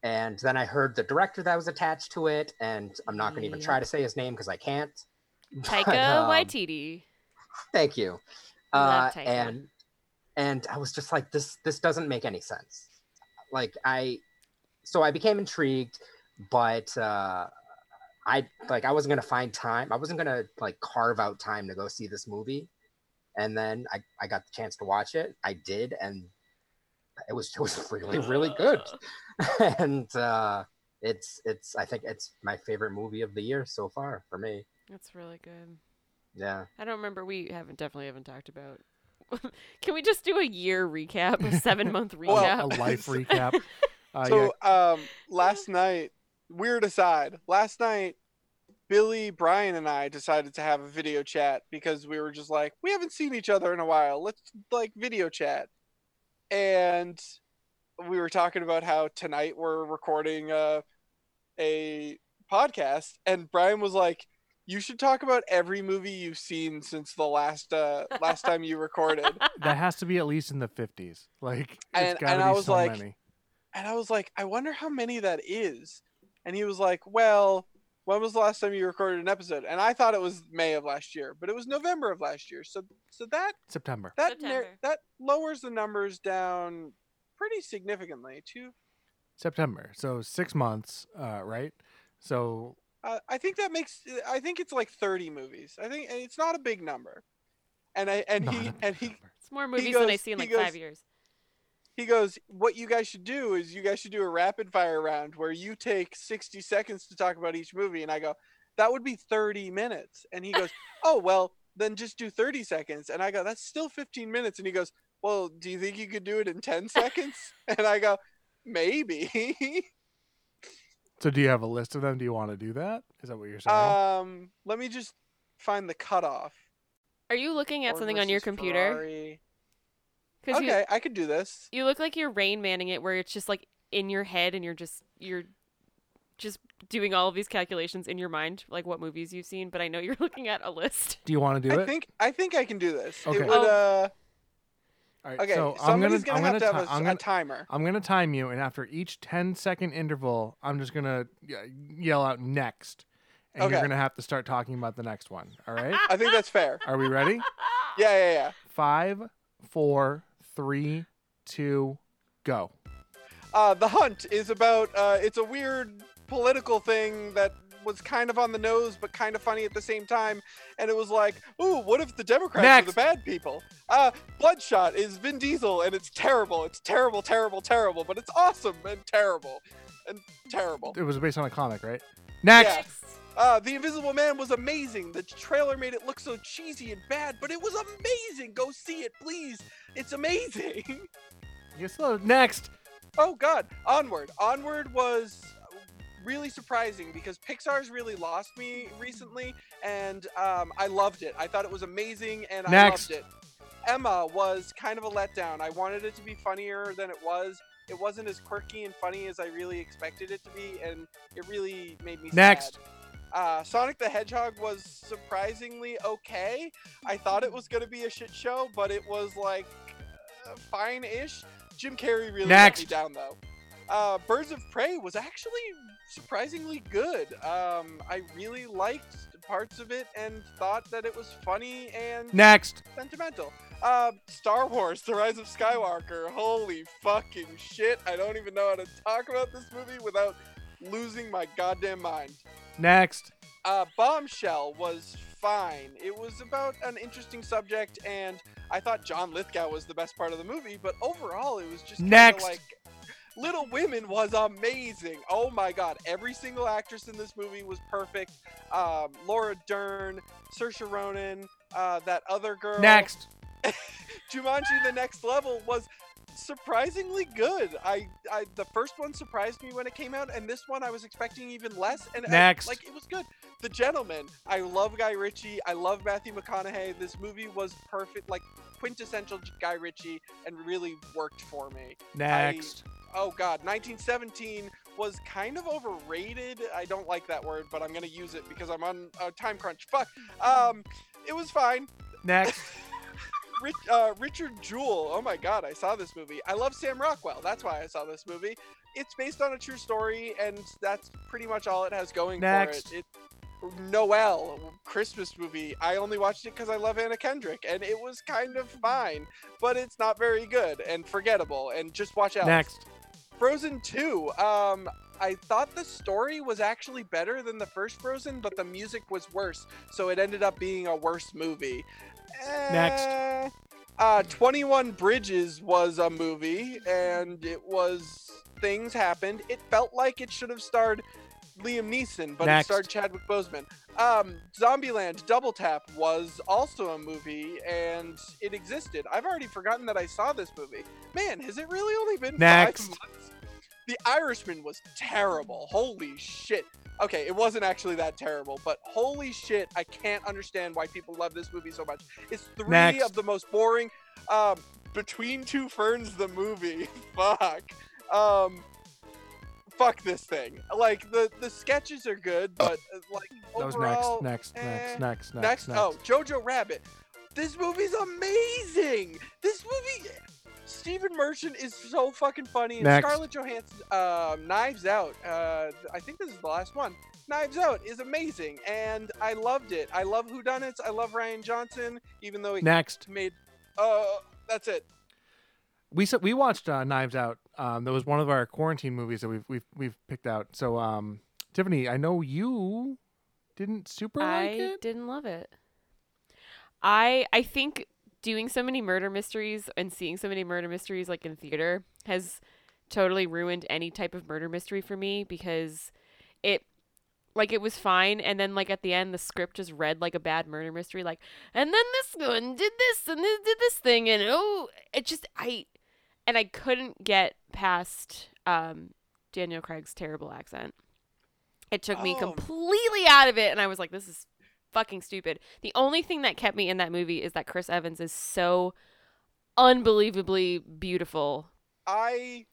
And then I heard the director that was attached to it, and I'm not going to even try to say his name because I can't. Taika But, um, Waititi. Thank you. Uh, and and I was just like, this this doesn't make any sense. Like I, so I became intrigued, but uh, I like I wasn't gonna find time. I wasn't gonna like carve out time to go see this movie. And then I, I got the chance to watch it. I did, and it was it was really really good. and uh, it's it's I think it's my favorite movie of the year so far for me. That's really good. Yeah. I don't remember. We haven't definitely haven't talked about. Can we just do a year recap, a seven month Well, recap? A life recap. Uh, so yeah, um last night weird aside last night billy brian and i decided to have a video chat because we were just like we haven't seen each other in a while let's like video chat and we were talking about how tonight we're recording uh, a podcast and brian was like you should talk about every movie you've seen since the last uh last time you recorded that has to be at least in the fifties. Like, it's And- got to and I was so like, many. And I was like, I wonder how many that is. And he was like, Well, when was the last time you recorded an episode? And I thought it was May of last year, but it was November of last year. So so that September. that nar- September. that lowers the numbers down pretty significantly to September. So six months, uh, right? So Uh, I think that makes I think it's like 30 movies. I think and it's not a big number. And I and not he and he number. it's more movies than I goes- see in he like five years. He goes, What you guys should do is you guys should do a rapid fire round where you take 60 seconds to talk about each movie. And I go, That would be 30 minutes. And he goes, Oh, well, then just do 30 seconds. And I go, That's still 15 minutes. And he goes, Well, do you think you could do it in 10 seconds? And I go, Maybe. So do you have a list of them? Do you want to do that? Is that what you're saying? um, let me just find the cutoff. Are you looking at Ford something on your computer? Ferrari. Because Okay, I could do this. you, you look like you're Rain Manning it, where it's just like in your head and you're just you're just doing all of these calculations in your mind, like what movies you've seen. But I know you're looking at a list. do you want to do I it? I think I think I can do this. Okay. It would, uh, All right, okay, so I'm gonna, somebody's gonna, I'm gonna, to have ti- a, I'm a gonna, timer. I'm gonna time you, and after each 10 second interval, I'm just gonna yell out next, and you're gonna have to start talking about the next one. All right? I think that's fair. Are we ready? Yeah, yeah, yeah. Five, four, three, two, go. Uh, the Hunt is about. Uh, it's a weird political thing that was kind of on the nose, but kind of funny at the same time. And it was like, ooh, what if the Democrats are the bad people? Uh, Bloodshot is Vin Diesel, and it's terrible. It's terrible, terrible, terrible, but it's awesome and terrible and terrible. It was based on a comic, right? Next. Yeah. Uh, the Invisible Man was amazing. The trailer made it look so cheesy and bad, but it was amazing. Go see it, please. It's amazing. Yes, so next. Oh God, Onward. Onward was really surprising because Pixar's really lost me recently, and um, I loved it. I thought it was amazing, and Next. I loved it. Emma was kind of a letdown. I wanted it to be funnier than it was. It wasn't as quirky and funny as I really expected it to be, and it really made me Next. sad. Uh, Sonic the Hedgehog was surprisingly okay. I thought it was going to be a shit show, but it was like uh, fine-ish. Jim Carrey really Next. let me down though. Uh, Birds of Prey was actually surprisingly good. Um, I really liked parts of it and thought that it was funny and Next. sentimental. Uh, Star Wars: The Rise of Skywalker. Holy fucking shit! I don't even know how to talk about this movie without losing my goddamn mind. Next. Uh, Bombshell was fine. It was about an interesting subject, and I thought John Lithgow was the best part of the movie. But overall, it was just Next. like Little Women was amazing. Oh my god, every single actress in this movie was perfect. Um, Laura Dern, Saoirse Ronan, uh, that other girl. Next. Jumanji: The Next Level was surprisingly good. I, I the first one surprised me when it came out, and this one I was expecting even less. And I- like it was good. The Gentlemen. I love Guy Ritchie. I love Matthew McConaughey. This movie was perfect, like quintessential Guy Ritchie, and really worked for me. Next. Oh God, 1917 was kind of overrated. I don't like that word, but I'm gonna use it because I'm on a time crunch. Fuck. Um, it was fine. Next. Rich, uh, Richard Jewell. Oh my God, I saw this movie. I love Sam Rockwell. That's why I saw this movie. It's based on a true story, and that's pretty much all it has going Next. for it. it. Noelle Christmas movie. I only watched it because I love Anna Kendrick, and it was kind of fine, but it's not very good and forgettable. And just watch out. Next. Frozen 2. Um, I thought the story was actually better than the first Frozen, but the music was worse, so it ended up being a worse movie. Next. Eh, Uh, 21 Bridges was a movie, and it was things happened. It felt like it should have starred Liam Neeson, but Next. it starred Chadwick Boseman. Um, Zombieland Double Tap was also a movie, and it existed. I've already forgotten that I saw this movie. Man, has it really only been Next. five months? The Irishman was terrible. Holy shit. Okay, it wasn't actually that terrible, but holy shit, I can't understand why people love this movie so much. It's three Next. of the most boring. Um, Between Two Ferns, the movie. Fuck. Um, fuck this thing. Like the the sketches are good, but uh, like That was overall, next. Next. eh. Next. Next. Next, Next. oh, Jojo Rabbit. This movie's amazing. This movie, Stephen Merchant is so fucking funny. And Next. Scarlett Johansson, um, Knives Out. Uh, I think this is the last one. Knives Out is amazing, and I loved it. I love Whodunits. I love Rian Johnson, even though he Next. made. Uh, that's it. we s- we watched uh, Knives Out. Um, that was one of our quarantine movies that we've we've we've picked out. So, um, Tiffany, I know you didn't super I like it. I didn't love it. I I think doing so many murder mysteries and seeing so many murder mysteries like in theater has totally ruined any type of murder mystery for me because it like it was fine and then like at the end the script just read like a bad murder mystery like and then this one did this and this did this thing and oh it just I and I couldn't get past um Daniel Craig's terrible accent. It took me Oh. completely out of it and I was like this is fucking stupid. The only thing that kept me in that movie is that Chris Evans is so unbelievably beautiful. I.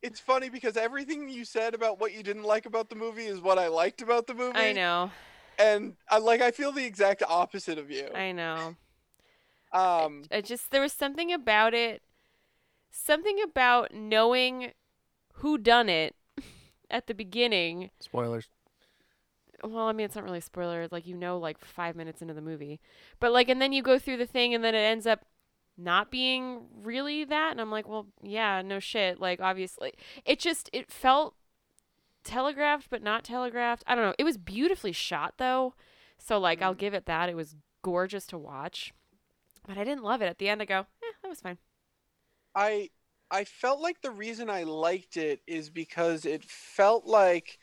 It's funny because everything you said about what you didn't like about the movie is what I liked about the movie. I know. And I like I feel the exact opposite of you. I know. Um I just there was something about it something about knowing who done it at the beginning. Spoilers. Well, I mean it's not really a spoiler, like you know like 5 minutes into the movie. But like and then you go through the thing and then it ends up not being really that and I'm like, well, yeah, no shit. Like obviously it just it felt telegraphed but not telegraphed. I don't know. It was beautifully shot though. So like I'll Mm. give it that. It was gorgeous to watch. But I didn't love it. At the end I go, "Eh, that was fine." I I felt like the reason I liked it is because it felt like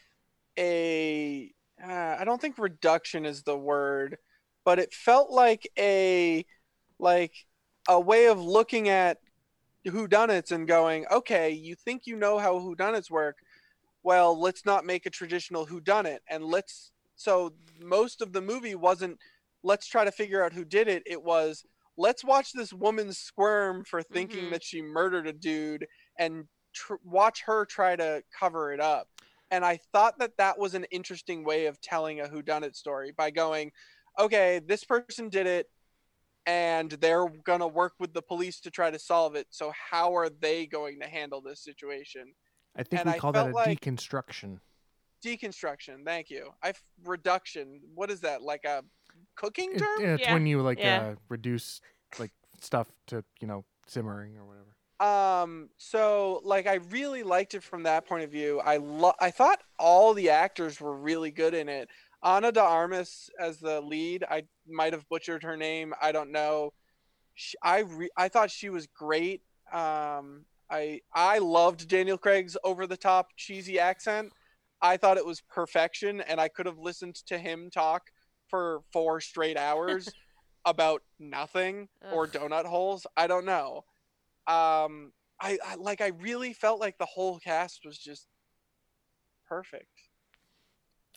a uh, I don't think reduction is the word, but it felt like a like a way of looking at whodunits and going, okay, you think you know how whodunits work. Well, let's not make a traditional whodunit and let's so most of the movie wasn't let's try to figure out who did it. It was let's watch this woman squirm for thinking Mhm. that she murdered a dude and tr- watch her try to cover it up. And I thought that that was an interesting way of telling a whodunit story by going, okay, this person did it and they're going to work with the police to try to solve it. So how are they going to handle this situation? I think And we I call that a like- deconstruction. Deconstruction. Thank you. I reduction. What is that? Like a cooking It- term? it's Yeah, when you like yeah. uh, reduce like stuff to you know simmering or whatever. Um, so like I really liked it from that point of view. I lo- I thought all the actors were really good in it. Ana de Armas as the lead, I might have butchered her name. I don't know. She, I re- I thought she was great. Um, I I loved Daniel Craig's over the top cheesy accent. I thought it was perfection, and I could have listened to him talk for four straight hours about nothing or donut holes. I don't know um I, I like i really felt like the whole cast was just perfect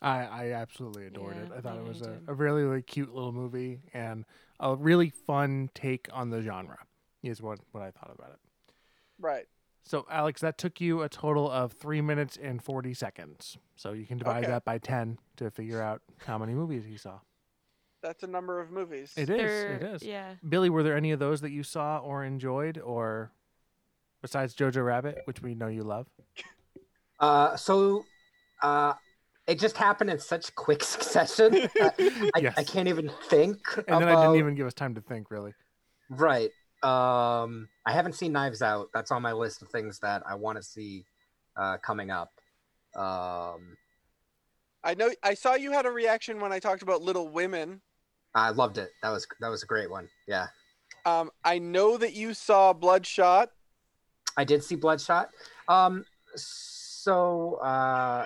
I, I absolutely adored it. I thought it yeah, I was a, a really, really cute little movie and a really fun take on the genre, is what, what I thought about it. right So, Alex, that took you a total of three minutes and 40 seconds. So, you can divide Okay. that by 10 to figure out how many movies you saw. That's a number of movies It is. There- It is. Yeah. Billy, were there any of those that you saw or enjoyed, or besides Jojo Rabbit, which we know you love? Uh, so uh, it just happened in such quick succession. I, I, Yes. I can't even think. And then I didn't even give us time to think, really. Right. Um, I haven't seen Knives Out. That's on my list of things that I want to see uh, coming up. Um, i know i saw you had a reaction when i talked about little women I loved it. That was that was a great one. Yeah, um i know that you saw bloodshot I did see Bloodshot. Um, so uh,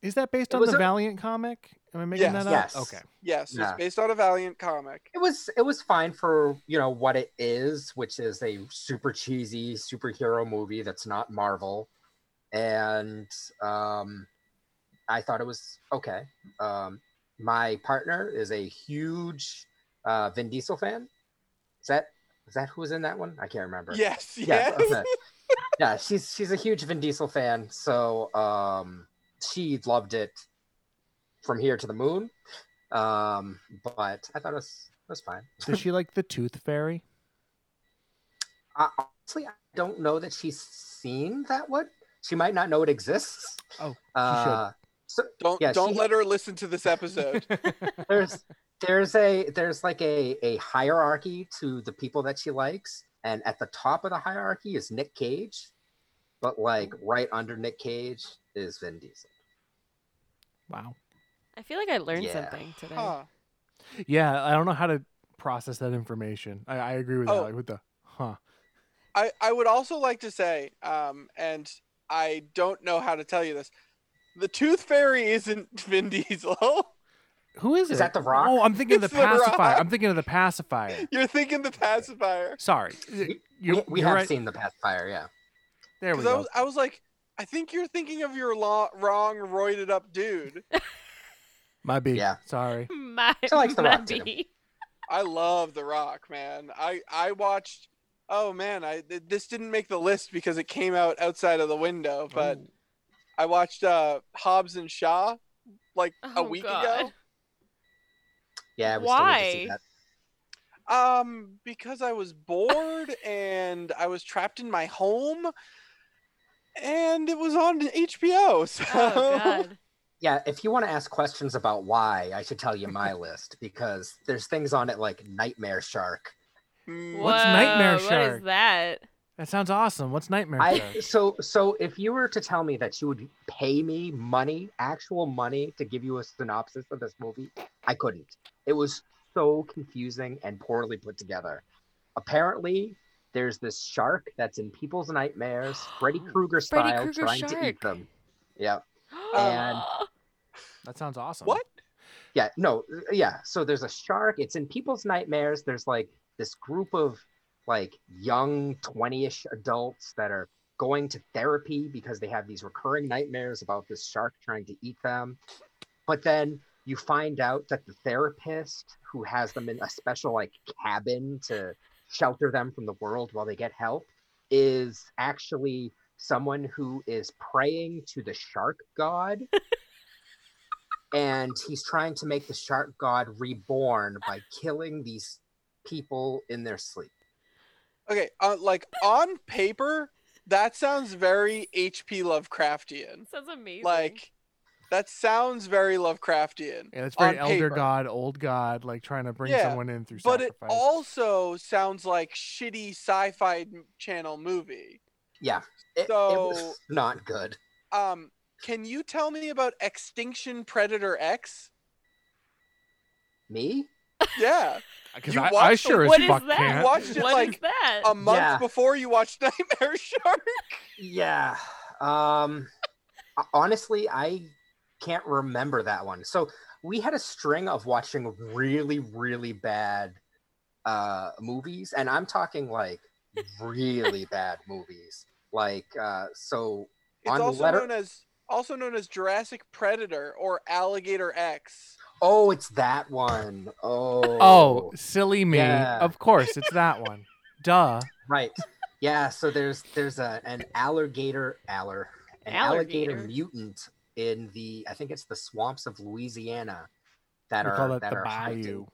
Is that based on the a- Valiant comic? Am I making Yes. that up? Yes. Okay. yes Yeah. it's based on a valiant comic it was it was fine for you know what it is, which is a super cheesy superhero movie that's not Marvel, and um, I thought it was okay. Um, my partner is a huge uh, Vin Diesel fan. Is that is that who was in that one? I can't remember. yes Yeah, yes okay. yeah, she's she's a huge Vin Diesel fan, so um, she loved it from here to the moon. Um, but I thought it was it was fine. Does she like the Tooth Fairy? I, honestly, I don't know that she's seen that one. She might not know it exists. Oh, she Uh, so don't Yeah, don't she- let her listen to this episode there's there's a there's like a a hierarchy to the people that she likes, and at the top of the hierarchy is Nick Cage, but like right under Nick Cage is Vin Diesel. wow. I feel like I learned Yeah. something today. huh Yeah, I don't know how to process that information. I, I agree with that. Oh. Like with the huh. I, I would also like to say, um, and I don't know how to tell you this, the Tooth Fairy isn't Vin Diesel. Who is, Is it? that The Rock? Oh, I'm thinking of the It's The Rock. pacifier. I'm thinking of the pacifier. You're thinking the pacifier. Sorry. We, we, we have right. seen the pacifier, yeah. There we Because I go. was, I was like, I think you're thinking of your lo- wrong, roided up dude. My B. Yeah. Sorry. My, She likes The Rock, too. I love The Rock, man. I I watched. Oh man, I th- this didn't make the list because it came out outside of the window, but Oh. I watched uh, Hobbs and Shaw like a Oh, week God. ago. Yeah, we still need to see Why? Um, because I was bored and I was trapped in my home, and it was on HBO. So Oh god. Yeah, if you want to ask questions about why, I should tell you my list because there's things on it like Nightmare Shark. Mm, What's Nightmare Shark? is that? That sounds awesome. What's Nightmare I so so if you were to tell me that you would pay me money, actual money, to give you a synopsis of this movie, I couldn't. It was so confusing and poorly put together. Apparently, there's this shark that's in people's nightmares, Freddy Krueger Freddy style, Krueger trying to eat them. Yeah. And- That sounds awesome. What? Yeah, no, uh, yeah. So there's a shark. It's in people's nightmares. There's like this group of like young 20-ish adults that are going to therapy because they have these recurring nightmares about this shark trying to eat them. But then you find out that the therapist who has them in a special like cabin to shelter them from the world while they get help is actually someone who is praying to the shark god and he's trying to make the shark god reborn by killing these people in their sleep Okay, uh, like on paper, that sounds very H.P. Lovecraftian. Sounds amazing. Like, that sounds very Lovecraftian. Yeah, it's very elder paper. god, old god, like trying to bring Yeah, someone in through But it also sounds like shitty sci-fi channel movie. yeah it, it So- was not good Um, can you tell me about Extinction Predator X? me Yeah, Because you I, I sure as What is fuck that? can't. watched it What like is that? a month Yeah. before you watched Nightmare Shark. Yeah. Um honestly, I can't remember that one. So we had a string of watching really, really bad uh movies, and I'm talking like really bad movies. Like uh so It's On also letter- known as also known as Jurassic Predator or Alligator X. oh it's that one. Oh Oh, silly me. Yeah. Of course, it's that one. Duh. right. Yeah, so there's there's a an alligator aller an alligator, Alligator. mutant in the I think it's the swamps of Louisiana that we are call it that the are hunting.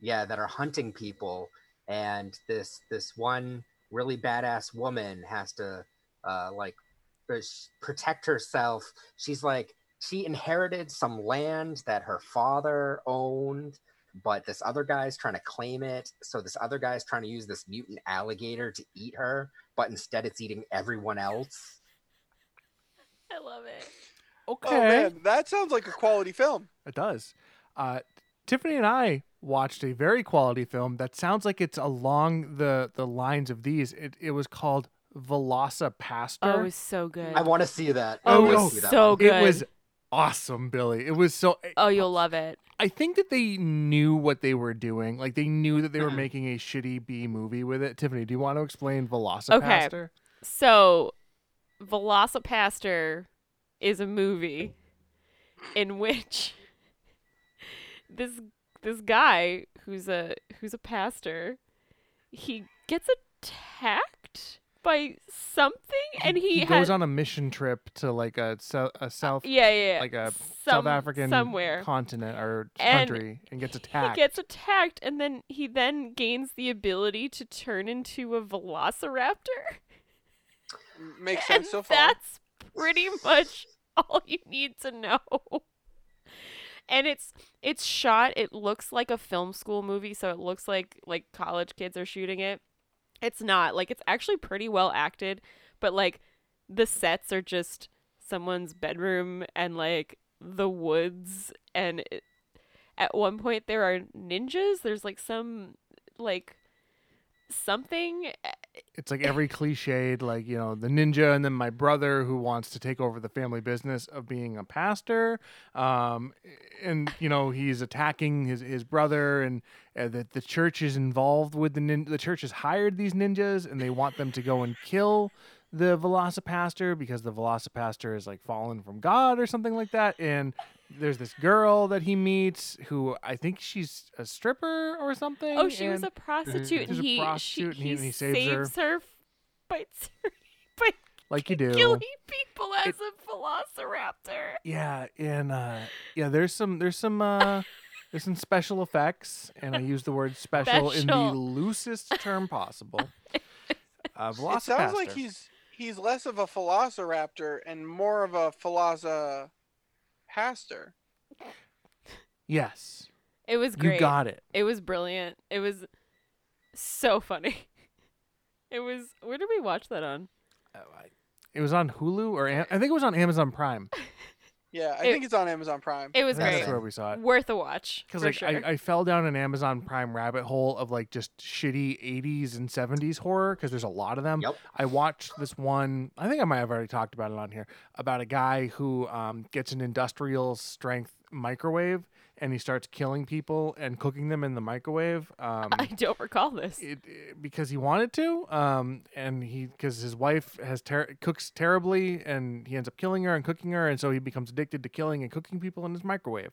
yeah that are hunting people and this this one really badass woman has to uh like protect herself she's like she inherited some land that her father owned but this other guy's trying to claim it so this other guy's trying to use this mutant alligator to eat her but instead it's eating everyone else I love it. Okay. Oh man, that sounds like a quality film. It does. Uh, Tiffany and I watched a very quality film that sounds like it's along the the lines of these. It it was called VelociPastor. Oh, it was so good. i want to see that Oh, it was so good. It was awesome, Billy. It was so. Eh, oh, you'll love it. I think that they knew what they were doing. Like they knew that they were making a shitty B movie with it. Tiffany, do you want to explain VelociPastor? Okay. So, VelociPastor is a movie in which this this guy who's a who's a pastor, he gets attacked by something, and he, he has goes on a mission trip to like a a uh, South yeah yeah like a some- South African somewhere. continent or And country and gets attacked. He gets attacked, and then he then gains the ability to turn into a velociraptor. M- Makes and sense so far. that's pretty much all you need to know. And it's it's shot. It looks like a film school movie, so it looks like like college kids are shooting it. It's not like it's actually pretty well acted, but like the sets are just someone's bedroom and like the woods. And it, at one point there are ninjas. There's like some like something it's like every cliched, like you know, the ninja, and then my brother who wants to take over the family business of being a pastor, um, and you know he's attacking his his brother, and uh, that the church is involved with the nin- the church has hired these ninjas, and they want them to go and kill the VelociPastor because the VelociPastor is like fallen from God or something like that, and there's this girl that he meets who I think she's a stripper or something. Oh, she was a prostitute, She's and a he prostitute, she, and he- he, he saves saves her, by by like you do. killing people as It- a velociraptor. Yeah, and uh yeah, there's some there's some uh there's some special effects, and I use the word special, in the loosest term possible. Uh, It sounds like he's he's less of a velociraptor and more of a philosopher pastor. yes, It was great. you got it. It was brilliant. It was so funny. It was. Where did we watch that on? Uh, I- It was on Hulu or Am- I think it was on Amazon Prime. Yeah, I It- think it's on Amazon Prime. It was I great. That's where we saw it. Worth a watch. Because for like sure. I, I fell down an Amazon Prime rabbit hole of like just shitty 80s and 70s horror because there's a lot of them. Yep. I watched this one. I think I might have already talked about it on here about a guy who um, gets an industrial strength microwave and he starts killing people and cooking them in the microwave. Um, I don't recall this. it, it- because he wanted to um and he because his wife has ter- cooks terribly and he ends up killing her and cooking her and so he becomes addicted to killing and cooking people in his microwave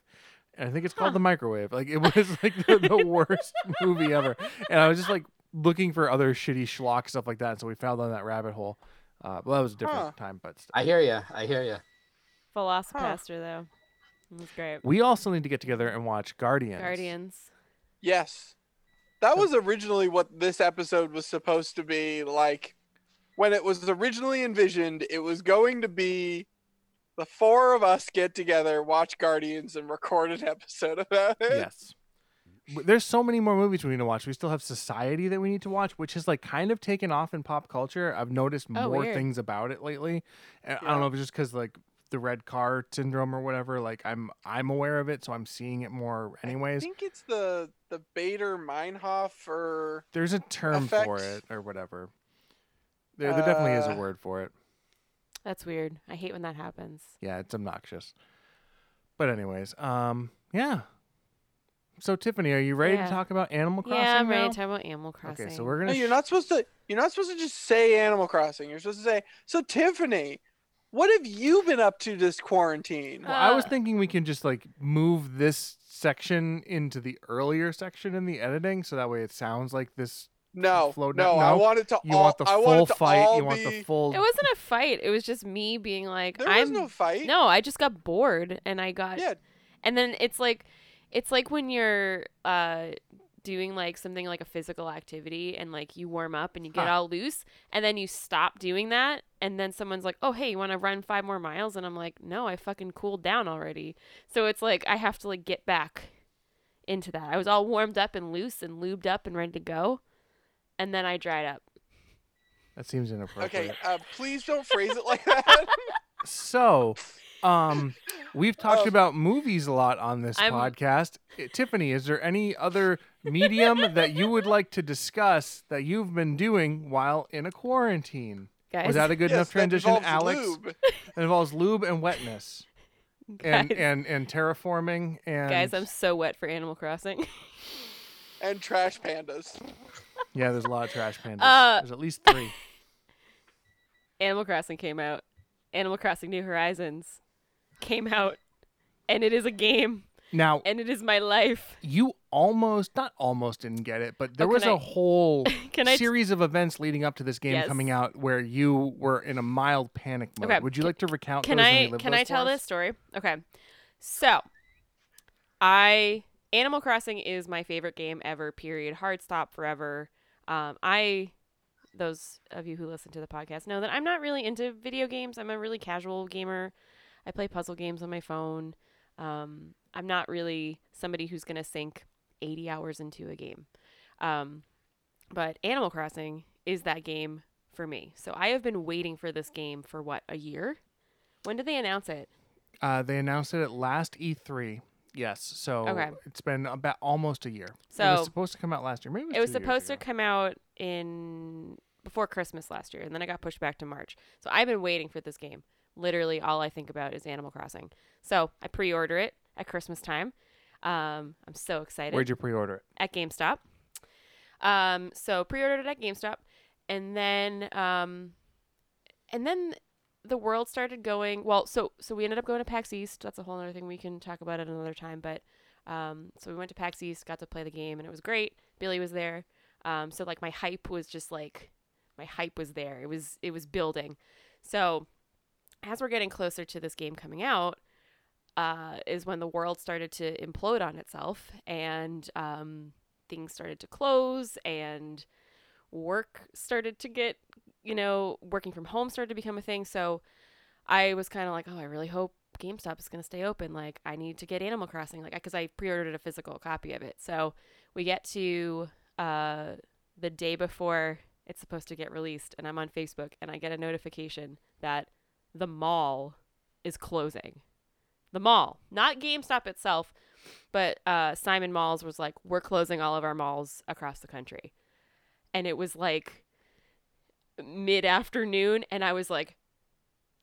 and i think it's called Huh. the microwave like it was like the, the worst movie ever and i was just like looking for other shitty schlock stuff like that so we fell down that rabbit hole uh well that was a different Huh. time but still. I hear you. I hear you. VelociPastor though. It was great. we also need to get together and watch guardians Guardians. Yes. That was originally what this episode was supposed to be like when it was originally envisioned, it was going to be the four of us get together, watch Guardians and record an episode about it. yes there's so many more movies we need to watch we still have society that we need to watch which has like kind of taken off in pop culture i've noticed Oh, more weird. things about it lately and i don't know if it's just because like the red car syndrome or whatever like i'm i'm aware of it so i'm seeing it more anyways. I think it's the the Baader-Meinhof or there's a term for it or whatever there, there definitely is a Uh, word for it That's weird. I hate when that happens. yeah it's obnoxious but anyways um yeah so tiffany are you ready Yeah. to talk about animal crossing yeah, I'm ready now? to talk about Animal Crossing. okay so we're gonna you're not supposed to you're not supposed to just say Animal Crossing. You're supposed to say, "So Tiffany, what have you been up to this quarantine?" Well, I was Uh, thinking we can just like move this section into the earlier section in the editing, so that way it sounds like this. No, float no, down- I no? want to You all want the I want full to fight. all You want the full. It wasn't a fight. It was just me being like, There I'm was no fight. no. I just got bored and I got Yeah, and then it's like it's like when you're uh doing like something like a physical activity and like you warm up and you get Huh. all loose and then you stop doing that and then someone's like oh hey you want to run five more miles and i'm like no i fucking cooled down already so it's like i have to like get back into that i was all warmed up and loose and lubed up and ready to go and then i dried up that seems inappropriate. okay. Uh, please don't phrase it like that. So, um, we've talked Um, about movies a lot on this I'm- podcast. Tiffany, is there any other medium that you would like to discuss that you've been doing while in a quarantine? guys Was that a good Yes, enough that transition, involves Alex? lube. It involves lube and wetness. And, and and terraforming and guys i'm so wet for animal crossing and trash pandas. Yeah, there's a lot of trash pandas. Uh, there's at least three. Animal Crossing came out. Animal Crossing New Horizons came out. And it is a game. Now, And it is my life. you almost, not almost didn't get it, but there Oh, was a whole Can I series of events leading up to this game Yes. coming out where you were in a mild panic mode. Okay, Would you like to recount can I can I tell this story? Okay. So, I Animal Crossing is my favorite game ever. Period. Hard stop forever. Um, I those of you who listen to the podcast know that I'm not really into video games. I'm a really casual gamer. I play puzzle games on my phone. Um, I'm not really somebody who's gonna sink 80 hours into a game. Um, but Animal Crossing is that game for me. So I have been waiting for this game for what a year. When did they announce it? Uh, they announced it at last E3. Yes, so Okay. it's been about almost a year. So it was supposed to come out last year. Maybe it was, It was supposed to come out in before Christmas last year, and then it got pushed back to March. So I've been waiting for this game. Literally, all I think about is Animal Crossing. So I pre-order it at Christmas time. Um, I'm so excited Where'd you pre-order it? at GameStop. Um, so pre-ordered it at GameStop, and then um, and then the world started going. Well, so so we ended up going to PAX East. That's a whole other thing we can talk about at another time. But um, so we went to PAX East, got to play the game, and it was great. Billy was there. Um, so like my hype was just like my hype was there. It was it was building. So as we're getting closer to this game coming out, uh, is when the world started to implode on itself and um, things started to close and work started to get, you know, working from home started to become a thing. So I was kind of like, oh, I really hope GameStop is going to stay open. Like, I need to get Animal Crossing, like, because I pre ordered a physical copy of it. So we get to uh, the day before it's supposed to get released, and I'm on Facebook, and I get a notification that the mall is closing. The mall, not GameStop itself, but uh, Simon Malls was like, we're closing all of our malls across the country, and it was like mid afternoon, and I was like,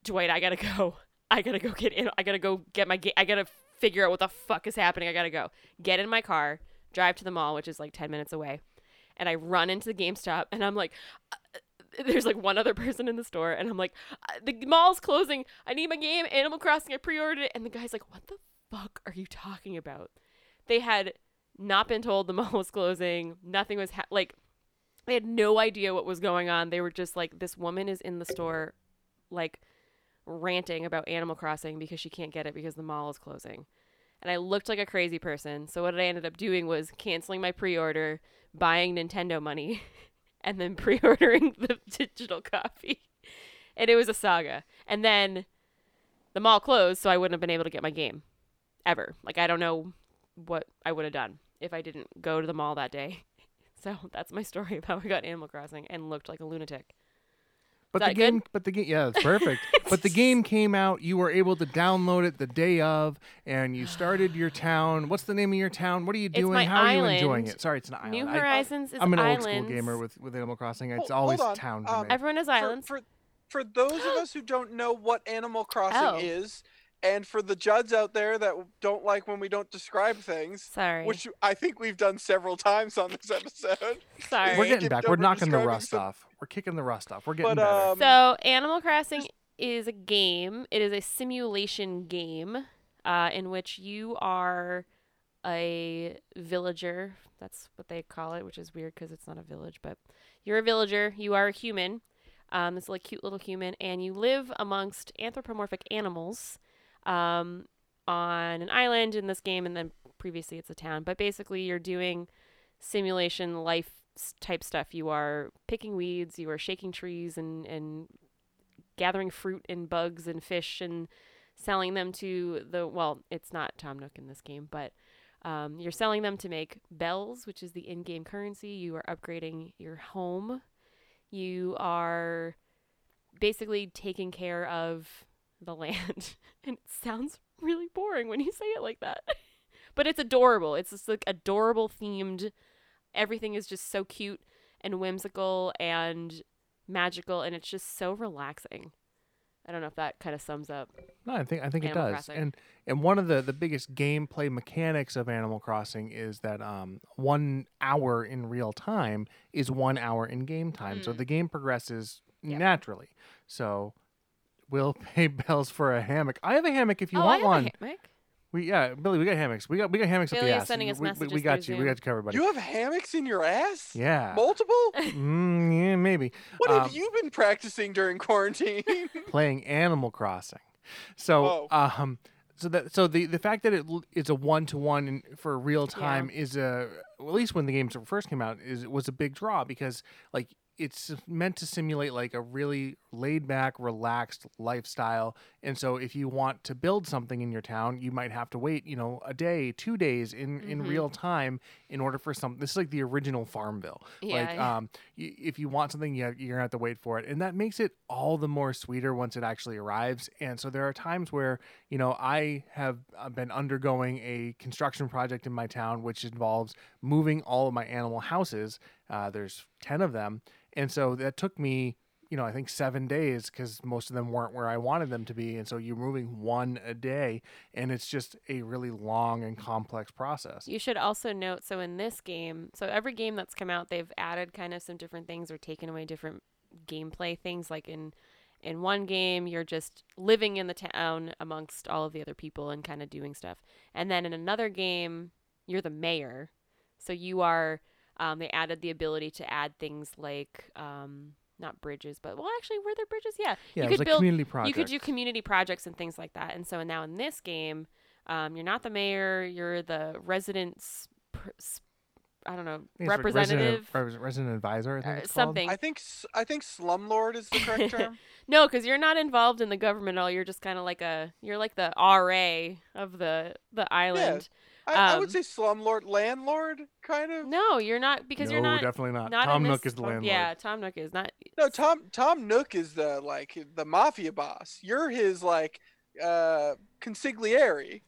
Dwight, I gotta go. I gotta go get in. I gotta go get my. I gotta figure out what the fuck is happening. I gotta go. Get in my car, drive to the mall, which is like ten minutes away, and I run into the GameStop, and I'm like. there's like one other person in the store, and I'm like, "Uh, the mall's closing. I need my game, Animal Crossing. I pre-ordered it, and the guy's like, "What the fuck are you talking about?" They had not been told the mall was closing. Nothing was ha- like, they had no idea what was going on. They were just like, "This woman is in the store, like, ranting about Animal Crossing because she can't get it because the mall is closing." And I looked like a crazy person. So what I ended up doing was canceling my pre-order, buying Nintendo money, and then pre-ordering the digital copy. And it was a saga. And then the mall closed, so I wouldn't have been able to get my game ever. Like I don't know what I would have done if I didn't go to the mall that day. So that's my story about how I got Animal Crossing and looked like a lunatic. But that the good? game, but the game, yeah, it's perfect. but the game came out. You were able to download it the day of, and you started your town. What's the name of your town? What are you It's doing? my How are you enjoying it? Sorry, it's an island. New I- Horizons is I'm an islands. old school gamer with with Animal Crossing. It's Hold- always hold town Um. Everyone has For- islands. For, for those of us who don't know what Animal Crossing Oh. is, and for the Judds out there that don't like when we don't describe things, Sorry. which I think we've done several times on this episode. Sorry. We're getting back. We're knocking the rust some- off. We're kicking the rust off. We're getting But better. um, So, Animal Crossing is a game. It is a simulation game uh, in which you are a villager. That's what they call it, which is weird because it's not a village, but you're a villager. You are a human. Um, this like cute little human, and you live amongst anthropomorphic animals um, on an island in this game, and then previously it's a town. But basically, you're doing simulation life type stuff. You are picking weeds, you are shaking trees, and and gathering fruit and bugs and fish and selling them to the well, it's not Tom Nook in this game, but um, you're selling them to make bells, which is the in-game currency. You are upgrading your home. You are basically taking care of the land, and it sounds really boring when you say it like that. but it's adorable. It's just like adorable themed. Everything is just so cute and whimsical and magical, and it's just so relaxing. I don't know if that kind of sums up. No, I think I think it does. Crossing. And and one of the the biggest gameplay mechanics of Animal Crossing is that um one hour in real time is one hour in game time. So Mm. the game progresses Yeah. naturally. So we'll pay bells for a hammock. I have a hammock if you oh, want I have one. a hammock. We yeah, Billy, we got hammocks. We got we got hammocks Billy up is the ass. sending us we, we- we, messages got through you. We Zoom. got you covered, buddy. You have hammocks in your ass? yeah. Multiple? Mm, yeah, maybe. What Um, have you been practicing during quarantine? playing Animal Crossing. So Whoa. um so that so the the fact that it l- is a one to one for real time is a well, at least when the games first came out is it was a big draw because like it's meant to simulate like a really laid back relaxed lifestyle. And so if you want to build something in your town you might have to wait you know a day two days in in Mhm. real time in order for some this is like the original farmville Yeah, like yeah. um y- if you want something you have, you're gonna have to wait for it. And that makes it all the more sweeter once it actually arrives. And so there are times where you know i have uh, been undergoing a construction project in my town which involves moving all of my animal houses uh, there's 10 of them and so that took me you know i think seven days because most of them weren't where i wanted them to be and so you're moving one a day and it's just a really long and complex process You should also note so in this game, so every game that's come out, they've added kind of some different things or taken away different gameplay things. Like in in one game, you're just living in the town amongst all of the other people and kind of doing stuff. And then in another game, you're the mayor, so you are. Um, they added the ability to add things like um, not bridges, but well, actually, were there bridges? Yeah, yeah you it could was a build community project you could do community projects and things like that. And so now in this game, um, you're not the mayor, you're the residents. Pr- s- I don't know, I think it's like representative. resident, resident advisor I think or it's called. something. I think s- I think slumlord is the correct term. No, because you're not involved in the government at all. You're just kind of like a, you're like the RA of the the island. I, I Um, would say slumlord, landlord, kind of. No, you're not because no, you're not. definitely not. not Tom Nook this- is the landlord. Yeah, Tom Nook is not. No, Tom Tom Nook is the like the mafia boss. You're his like uh, consigliere.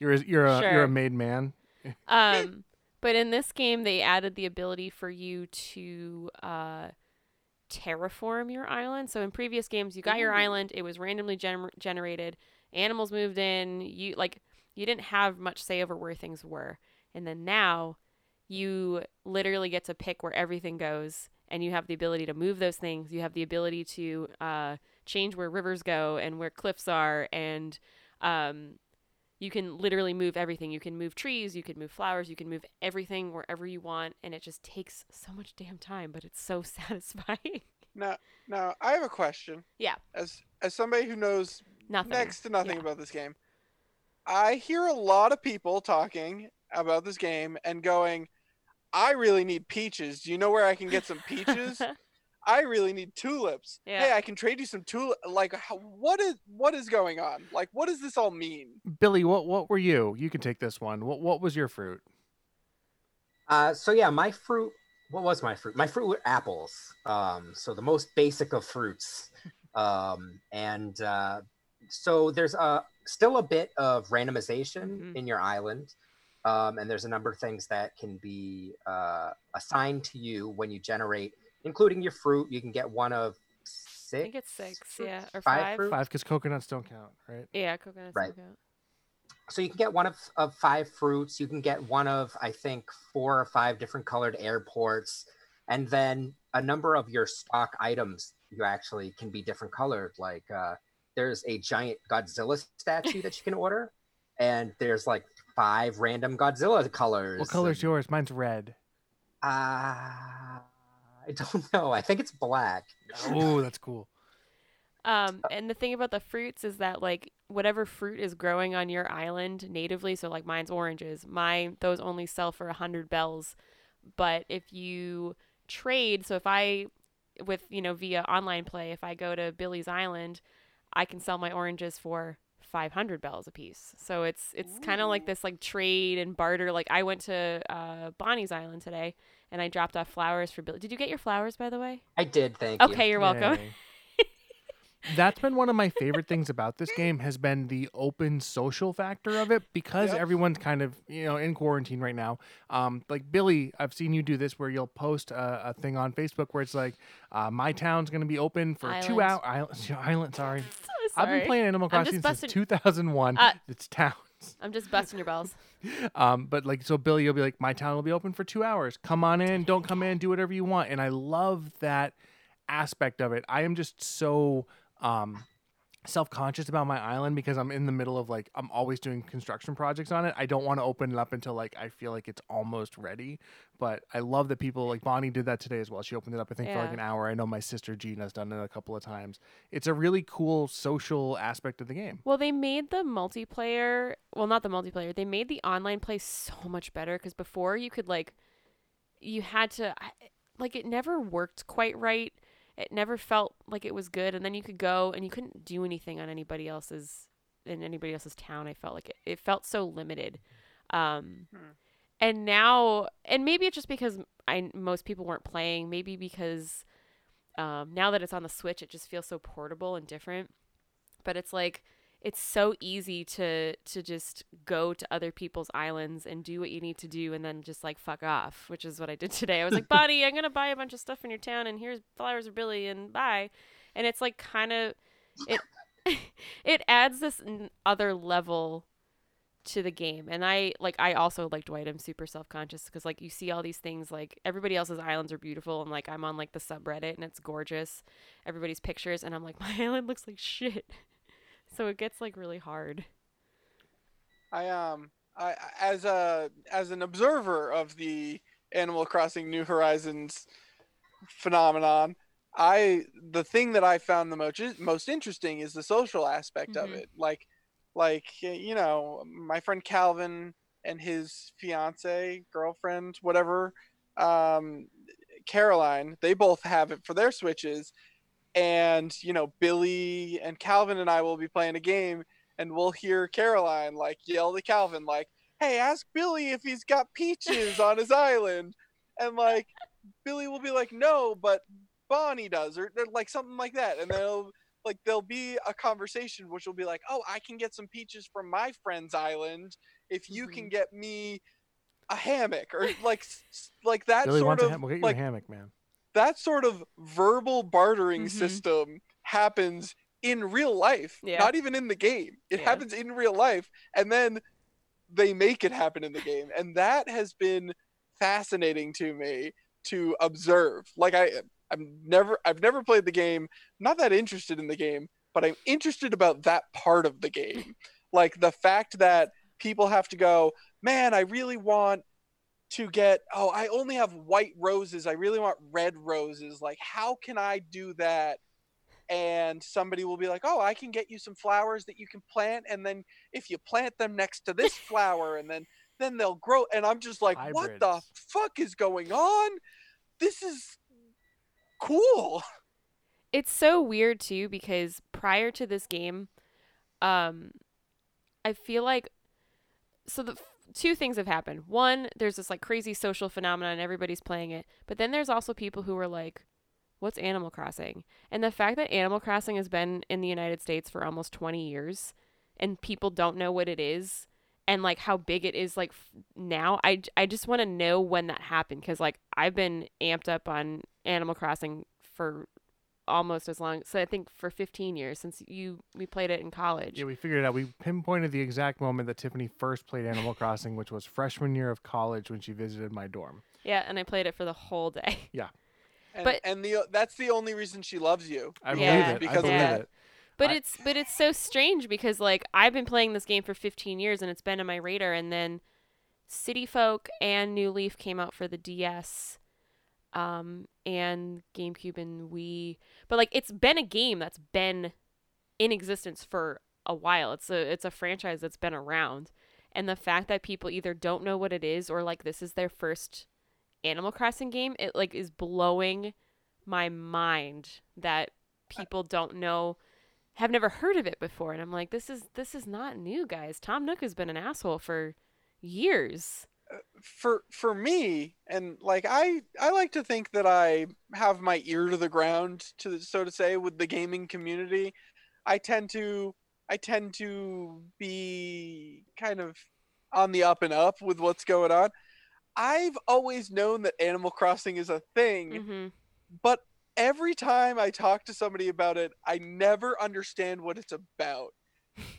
You're a, you're a you're a made man. Um, but in this game, they added the ability for you to uh, terraform your island. So in previous games, you got your island; it was randomly gener- generated. Animals moved in. You like you didn't have much say over where things were. And then now, you literally get to pick where everything goes, and you have the ability to move those things. You have the ability to uh, change where rivers go and where cliffs are, and um, you can literally move everything. You can move trees, you can move flowers, you can move everything wherever you want, and it just takes so much damn time, but it's so satisfying. Now, now I have a question. Yeah. As as somebody who knows Nothing. next to nothing Yeah. about this game, I hear a lot of people talking about this game and going, "I really need peaches. Do you know where I can get some peaches? I really need tulips. Yeah. Hey, I can trade you some tulip. Like, how, what is what is going on? Like, what does this all mean? Billy, what what were you? You can take this one. What what was your fruit? Uh, so yeah, my fruit. What was my fruit? My fruit were apples. Um, so the most basic of fruits. Um, and uh, so there's a still a bit of randomization Mhm. in your island. Um, and there's a number of things that can be uh, assigned to you when you generate, including your fruit. You can get one of six. I think it's six, fruits? yeah, or five. five. fruit? Five, because coconuts don't count, right? Yeah, coconuts. Right. don't count. So you can get one of, of five fruits. You can get one of, I think, four or five different colored airports. And then a number of your stock items you actually can be different colored. Like uh, there's a giant Godzilla statue that you can order. And there's like five random Godzilla colors. What color's and, yours? Mine's red. Uh, I don't know. I think it's black. Oh, that's cool. Um, and the thing about the fruits is that like whatever fruit is growing on your island natively, so like mine's oranges, mine those only sell for a hundred bells. But if you trade, so if I with you know via online play, if I go to Billy's Island, I can sell my oranges for 500 bells a piece. So it's it's kind of like this like trade and barter. Like I went to uh, Bonnie's Island today and I dropped off flowers for Billy. Did you get your flowers by the way? I did, thank you. Okay, you're welcome. Yay. That's been one of my favorite things about this game has been the open social factor of it because Yep. everyone's kind of you know in quarantine right now. Um, like Billy, I've seen you do this where you'll post a, a thing on Facebook where it's like, uh, "My town's going to be open for two hours." Island, island, sorry. So I've been playing Animal I'm Crossing since busting- 2001. Uh, it's towns. I'm just busting your balls. Um, but like, so Billy, you'll be like, my town will be open for two hours. Come on in, don't come in, do whatever you want. And I love that aspect of it. I am just so um, self conscious about my island because I'm in the middle of like, I'm always doing construction projects on it. I don't want to open it up until like I feel like it's almost ready. But I love that people like Bonnie did that today as well. She opened it up, I think, for like an hour. I know my sister Gina's done it a couple of times. It's a really cool social aspect of the game. Well, they made the multiplayer, well, not the multiplayer, they made the online play so much better because before you could, like, you had to, like, it never worked quite right. It never felt like it was good. And then you could go and you couldn't do anything on anybody else's, in anybody else's town. I felt like it, it felt so limited. Um, Hmm. and now, and maybe it's just because I, most people weren't playing, maybe because, um, now that it's on the Switch, it just feels so portable and different. But it's like, it's so easy to to just go to other people's islands and do what you need to do and then just like fuck off which is what i did today. I was like bonnie i'm gonna buy a bunch of stuff in your town and here's flowers for billy and bye. And it's like kind of it it adds this n- other level to the game. And i like i also like dwight i'm super self-conscious because like you see all these things like everybody else's islands are beautiful and like i'm on like the subreddit and it's gorgeous. Everybody's pictures and i'm like my island looks like shit so it gets like really hard. I um I as a as an observer of the Animal Crossing New Horizons phenomenon, I the thing that I found the most most interesting is the social aspect of Mhm. it. Like like you know, my friend Calvin and his fiance, girlfriend, whatever, um Caroline, they both have it for their switches and you know, Billy and Calvin and I will be playing a game and we'll hear Caroline like yell to Calvin like, "Hey, ask Billy if he's got peaches on his island," and like Billy will be like, "No, but Bonnie does," or, or like something like that, and they'll like there'll be a conversation which will be like, "Oh, I can get some peaches from my friend's island if you can Mhm. get me a hammock or like like that Billy sort wants a of ham- we'll get you like a hammock, man. That sort of verbal bartering Mhm. system happens in real life, Yeah. not even in the game. It Yeah. happens in real life, and then they make it happen in the game, and that has been fascinating to me to observe. Like I, I'm never, I've never played the game. Not that interested in the game, but I'm interested about that part of the game, like the fact that people have to go, man, I really want to get oh i only have white roses i really want red roses like how can i do that? And somebody will be like oh i can get you some flowers that you can plant and then if you plant them next to this flower and then then they'll grow and i'm just like what the fuck is going on? This is cool. It's so weird too because prior to this game um i feel like so the two things have happened. One there's this like crazy social phenomenon and everybody's playing it but then there's also people who are like what's animal crossing? And the fact that animal crossing has been in the united states for almost 20 years and people don't know what it is and like how big it is like now I just want to know when that happened because like i've been amped up on animal crossing for almost as long so i think for 15 years since you we played it in college Yeah, we figured it out. We pinpointed the exact moment that Tiffany first played Animal Crossing, which was freshman year of college when she visited my dorm. yeah and i played it for the whole day and, But- and the that's the only reason she loves you I Yeah, believe it. I because of believe that. it. but I- it's but it's so strange because like i've been playing this game for 15 years and it's been on my radar and then city folk and new leaf came out for the ds um and gamecube and wii. But like it's been a game that's been in existence for a while. It's a it's a franchise that's been around. And the fact that people either don't know what it is or like this is their first animal crossing game it like is blowing my mind that people don't know have never heard of it before. And i'm like this is this is not new guys. Tom nook has been an asshole for years for for me and like i i like to think that i have my ear to the ground to so to say with the gaming community. I tend to i tend to be kind of on the up and up with what's going on. I've always known that animal crossing is a thing hmm but every time i talk to somebody about it i never understand what it's about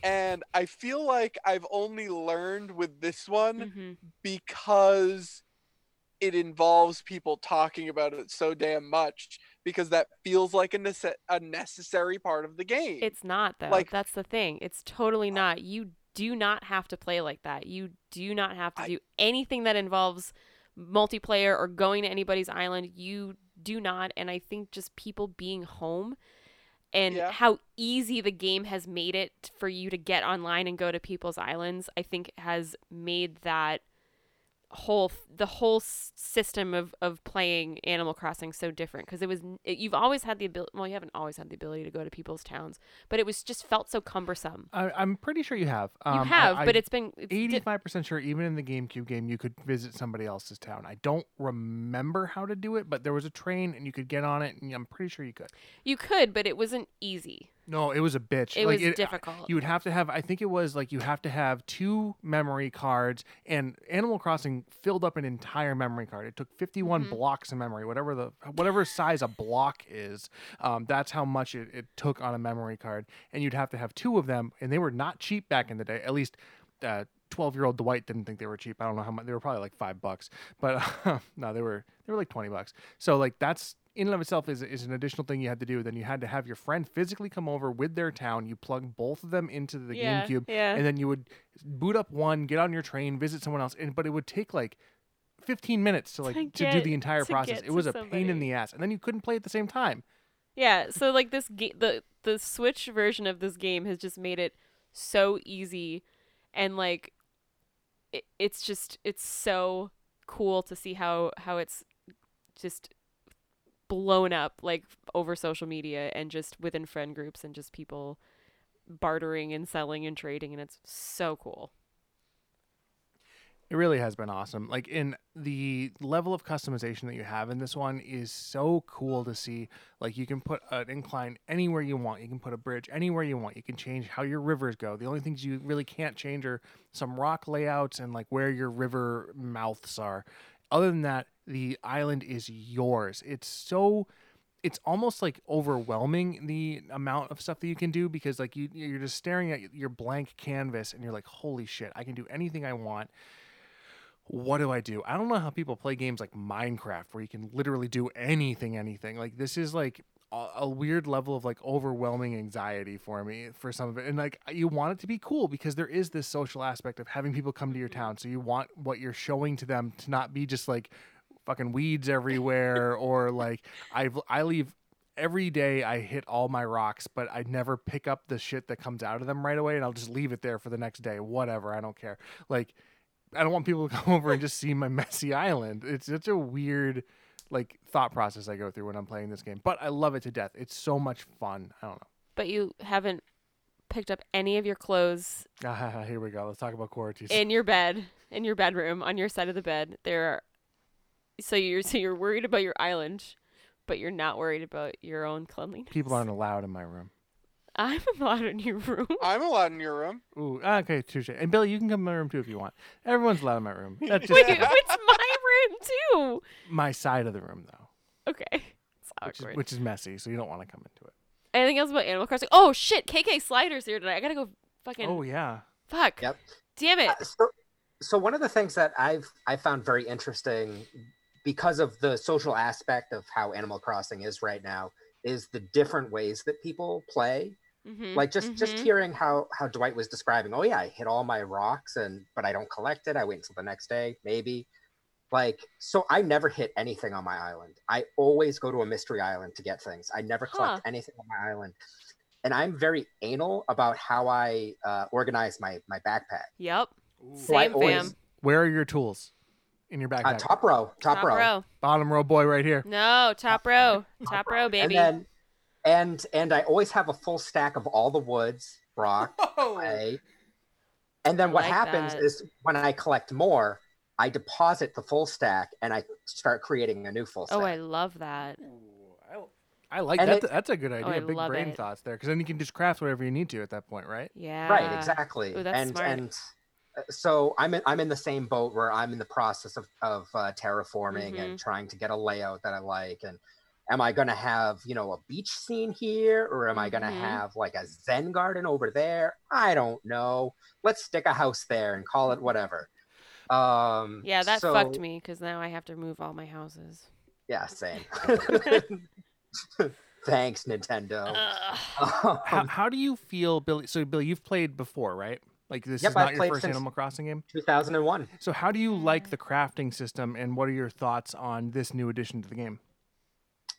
and i feel like i've only learned with this one hmm because it involves people talking about it so damn much because that feels like a, nece- a necessary part of the game. it's not though. Like- that's the thing. It's totally not. You do not have to play like that. You do not have to I- do anything that involves multiplayer or going to anybody's island. You do not. And i think just people being home and Yeah. how easy the game has made it for you to get online and go to people's islands i think has made that whole the whole system of of playing animal crossing so different because it was it, you've always had the ability well you haven't always had the ability to go to people's towns but it was just felt so cumbersome I, I'm pretty sure you have. Um, you have I, but it's been eighty five percent sure, even in the GameCube game, you could visit somebody else's town. I don't remember how to do it, but there was a train and you could get on it, and I'm pretty sure you could. you could but it wasn't easy No, it was a bitch. it like, was difficult You would have to have. I think it was like you have to have two memory cards, and Animal Crossing filled up an entire memory card. It took 51 Mhm. blocks of memory, whatever the whatever size a block is. Um, that's how much it, it took on a memory card, and you'd have to have two of them, and they were not cheap back in the day. At least. Uh, 12 year old Dwight didn't think they were cheap. I don't know how much. They were probably like five bucks, but no, they were they were like 20 bucks. So like that's in and of itself is, is an additional thing you had to do. Then you had to have your friend physically come over with their town. You plug both of them into the yeah GameCube, yeah and then you would boot up one, get on your train, visit someone else, and but it would take like 15 minutes to like To to, do the entire process. It was a pain in the ass, and then you couldn't play at the same time. Yeah, so like this ga- the the Switch version of this game has just made it so easy and like it, it's just it's so cool to see how how it's just blown up like over social media and just within friend groups and just people bartering and selling and trading and it's so cool. It really has been awesome. Like in the level of customization that you have in this one is so cool to see. Like you can put an incline anywhere you want. You can put a bridge anywhere you want. You can change how your rivers go. The only things you really can't change are some rock layouts and like where your river mouths are. Other than that, the island is yours. It's so it's almost like overwhelming the amount of stuff that you can do because like you you're just staring at your blank canvas and you're like holy shit i can do anything i want. What do i do? I don't know how people play games like minecraft where you can literally do anything anything. Like this is like a, a weird level of like overwhelming anxiety for me for some of it and like you want it to be cool because there is this social aspect of having people come to your town so you want what you're showing to them to not be just like fucking weeds everywhere or like I I leave every day I hit all my rocks, but I never pick up the shit that comes out of them right away and I'll just leave it there for the next day. Whatever, I don't care. Like I don't want people to come over and just see my messy island. It's such a weird like thought process I go through when I'm playing this game. But I love it to death. It's so much fun. I don't know. But you haven't picked up any of your clothes Ah, here we go. Let's talk about quarantine. in your bed, in your bedroom, on your side of the bed. There are so you're so you're worried about your island, but you're not worried about your own cleanliness. People aren't allowed in my room. I'm allowed in your room. I'm allowed in your room. Ooh, okay, touche. And Billy, you can come in my room too if you want. Everyone's allowed in my room. That's just Wait, it's my room too. my side of the room though. Okay. It's which is, which is messy, so you don't want to come into it. Anything else about Animal Crossing? Oh shit, K.K. Slider's here tonight. I gotta go fucking Oh yeah, fuck. Yep. Damn it. Uh, so, so one of the things that I've I found very interesting because of the social aspect of how Animal Crossing is right now is the different ways that people play. Mhm, Like just just mhm. hearing how how Dwight was describing, oh yeah, I hit all my rocks and but I don't collect it. I wait until the next day, maybe. Like so I never hit anything on my island. I always go to a mystery island to get things. I never collect Huh. anything on my island. And I'm very anal about how I uh, organize my my backpack. Yep. So Same always- fam. Where are your tools? In your Uh, backpack. top row, top, row. Bottom row boy right here. No, top row. Top row, baby. And then, and and I always have a full stack of all the woods, rock, Oh. clay. And then I what like happens that. is when I collect more, I deposit the full stack and I start creating a new full stack. oh, I love that. I like And that. it- That's a good idea. I Big brain it. thoughts there, because then you can just craft whatever you need to at that point, right? Yeah. right, exactly. Ooh, that's and smart. and uh, so I'm in, I'm in the same boat where I'm in the process of of uh, terraforming Mm-hmm. and trying to get a layout that I like and. Am I gonna have you know a beach scene here, or am I gonna Mhm. have like a Zen garden over there? I don't know. Let's stick a house there and call it whatever. Um, Yeah, that so- fucked me because now I have to move all my houses. Yeah, same. Thanks, Nintendo. Ugh. How, Um, how do you feel, Billy? So, Billy, you've played before, right? Like this Yep, is not I've your first Animal Crossing game. 2001. So, how do you like the crafting system, and what are your thoughts on this new addition to the game?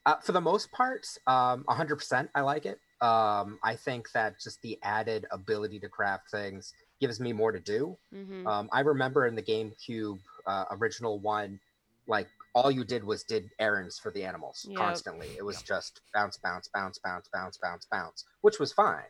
Uh, for the most part, um, 100% I like it. Um, I think that just the added ability to craft things gives me more to do. Mhm. Um, I remember in the GameCube uh, original one, like all you did was did errands for the animals Yep. constantly. It was just bounce, bounce, bounce, bounce, bounce, bounce, bounce, which was fine.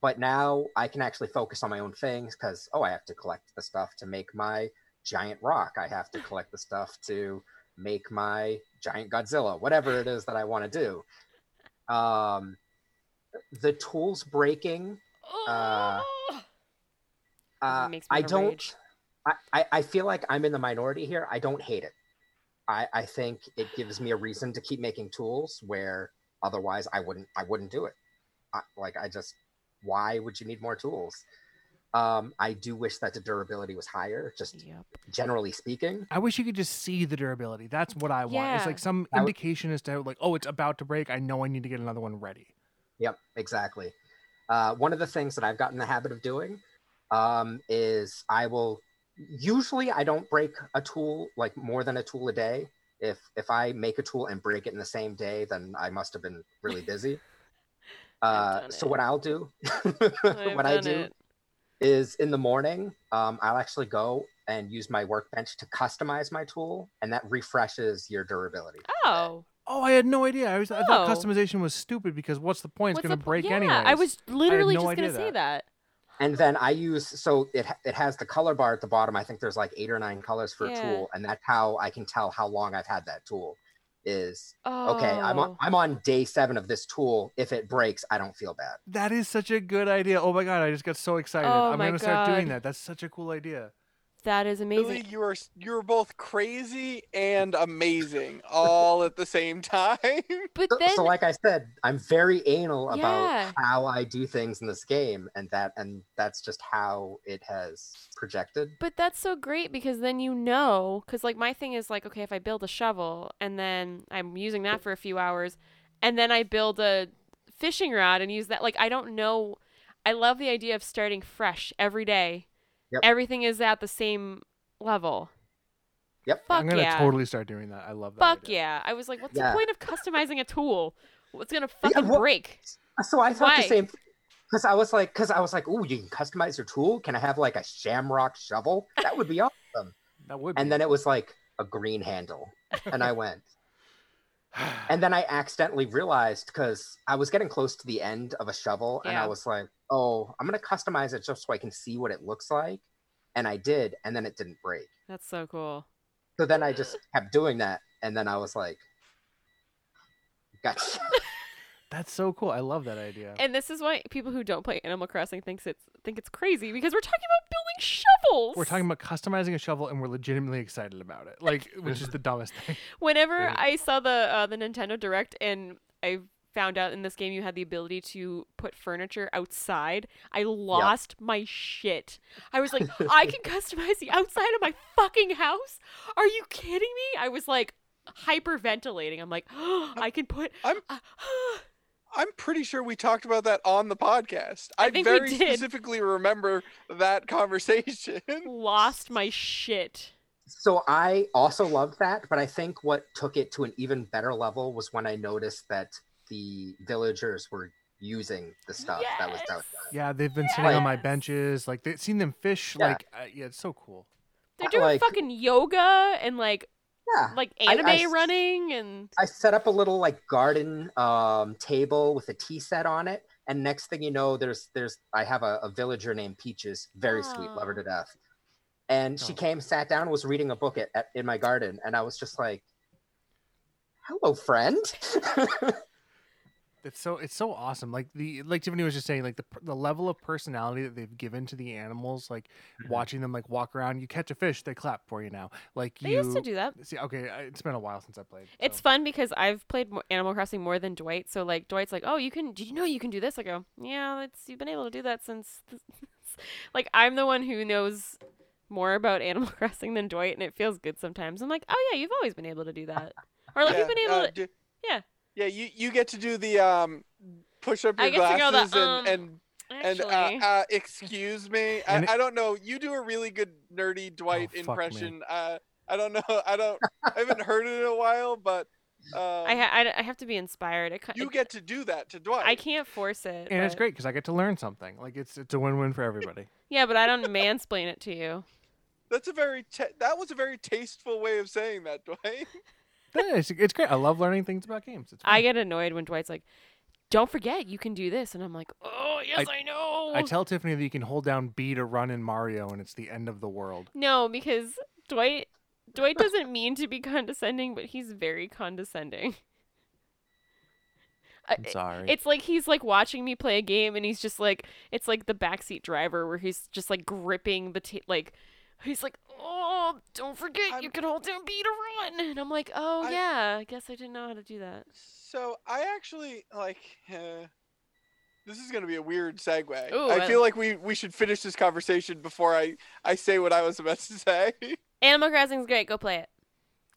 But now I can actually focus on my own things because oh, I have to collect the stuff to make my giant rock. I have to collect the stuff to make my giant Godzilla, whatever it is that I want to do. Um, the tools breaking uh, Ugh. Uh, makes me I don't. rage. I, I, I feel like I'm in the minority here. I don't hate it. I, I think it gives me a reason to keep making tools where otherwise I wouldn't I wouldn't do it. I, like I just why would you need more tools? Um, I do wish that the durability was higher, just Yep. generally speaking. I wish you could just see the durability. That's what I want. It's like some would- indication as to like, oh, it's about to break. I know I need to get another one ready. Yep, exactly. Uh, one of the things that I've gotten the habit of doing um, is I will usually I don't break a tool like more than a tool a day. If if I make a tool and break it in the same day, then I must have been really busy. Uh, so it. what I'll do, what I do it. is in the morning, um, I'll actually go and use my workbench to customize my tool, and that refreshes your durability. Oh. Oh, I had no idea. I was I thought Oh. customization was stupid because what's the point? It's gonna the po- break yeah, anyway. I was literally no just idea gonna say that. that. And then I use so it it has the color bar at the bottom. I think there's like eight or nine colors for Yeah. a tool, and that's how I can tell how long I've had that tool. Is Oh. okay. I'm on oh. I'm on day seven of this tool. If it breaks, I don't feel bad. That is such a good idea. Oh my god, I just got so excited. Oh I'm gonna start doing that. That's such a cool idea. That is amazing. Billy, you are you are both crazy and amazing all at the same time. But So, then so like I said, I'm very anal Yeah. about how I do things in this game, and that and that's just how it has projected. But that's so great because then you know, because like my thing is like, okay, if I build a shovel and then I'm using that for a few hours, and then I build a fishing rod and use that, like I don't know. I love the idea of starting fresh every day. Yep. Everything is at the same level. Yep. Fuck I'm gonna yeah. totally start doing that. I love that. Fuck idea. yeah. I was like, what's Yeah. the point of customizing a tool? What's gonna Yeah, fucking well- break? So I thought Why? the same because I was like, because I was like, oh, you can customize your tool. Can I have like a shamrock shovel? That would be awesome. That would. And then it was like a green handle, and I went. And then I accidentally realized because I was getting close to the end of a shovel, and I was like, "Oh, I'm gonna customize it just so I can see what it looks like." And I did, and then it didn't break. That's so cool. So then I just kept doing that, and then I was like, "Gotcha." That's so cool. I love that idea. And this is why people who don't play Animal Crossing thinks it's think it's crazy because we're talking about building shovels. We're talking about customizing a shovel, and we're legitimately excited about it. Like, which is the dumbest thing. Whenever Right. I saw the uh, the Nintendo Direct and I found out in this game you had the ability to put furniture outside, I lost my shit. I was like, I can customize the outside of my fucking house? Are you kidding me? I was like hyperventilating. I'm like, I can put I'm- uh, I'm pretty sure we talked about that on the podcast. I, I think we very did. specifically remember that conversation. lost my shit. So I also loved that, but I think what took it to an even better level was when I noticed that the villagers were using the stuff that was Yes! outside. Yeah, they've been sitting on my benches. Like, they've seen them fish. Yeah. Like, uh, yeah, it's so cool. They're doing Like- fucking yoga and like Yeah. like I- I anime running and I set up a little like garden um, table with a tea set on it, and next thing you know, there's there's I have a, a villager named Peaches, very sweet, love her to death, and she Oh. came, sat down, was reading a book at, at in my garden, and I was just like, "Hello, friend." It's so it's so awesome. Like the like Tiffany was just saying, like the the level of personality that they've given to the animals. Like Mhm. watching them like walk around. You catch a fish, they clap for you now. Like they you used to do that. see. Okay, I- it's been a while since I played. It's so. fun because I've played Animal Crossing more than Dwight. So like Dwight's like, "Oh, you can? Did you know you can do this?" I go, "Yeah, it's you've been able to do that since." like I'm the one who knows more about Animal Crossing than Dwight, and it feels good sometimes. I'm like, "Oh yeah, you've always been able to do that," or like Yeah, you've been able uh, to. do- yeah. Yeah, you, you get to do the um push up I your get to go the, glasses um, and and, Actually, and uh, uh, excuse me. I, it- I don't know. You do a really good nerdy Dwight fuck me. impression. Uh, I don't know. I don't. I haven't heard it in a while, but um, I, ha- I I have to be inspired. It, ki- you it- get to do that to Dwight. I can't force it. and it's great because I get to learn something. Like it's it's a win win for everybody. Yeah, but I don't mansplain it to you. That's a very ta that was a very tasteful way of saying that, Dwight. It's, it's great. I love learning things about games. It's I get annoyed when Dwight's like, "Don't forget, you can do this," and I'm like, "Oh yes, I, know." I tell Tiffany that you can hold down B to run in Mario, and it's the end of the world. no, because Dwight Dwight doesn't mean to be condescending, but he's very condescending. I- I'm sorry. It's like he's like watching me play a game, and he's just like, it's like the backseat driver where he's just like gripping the ta- like, he's like, "Oh, don't forget, you I'm- can hold down B to run," and I'm like, "Oh I- yeah, I guess I didn't know how to do that." So I actually like. Uh, this is gonna be a weird segue. Ooh, I I- feel like we we should finish this conversation before I I say what I was about to say. Animal Crossing is great. Go play it.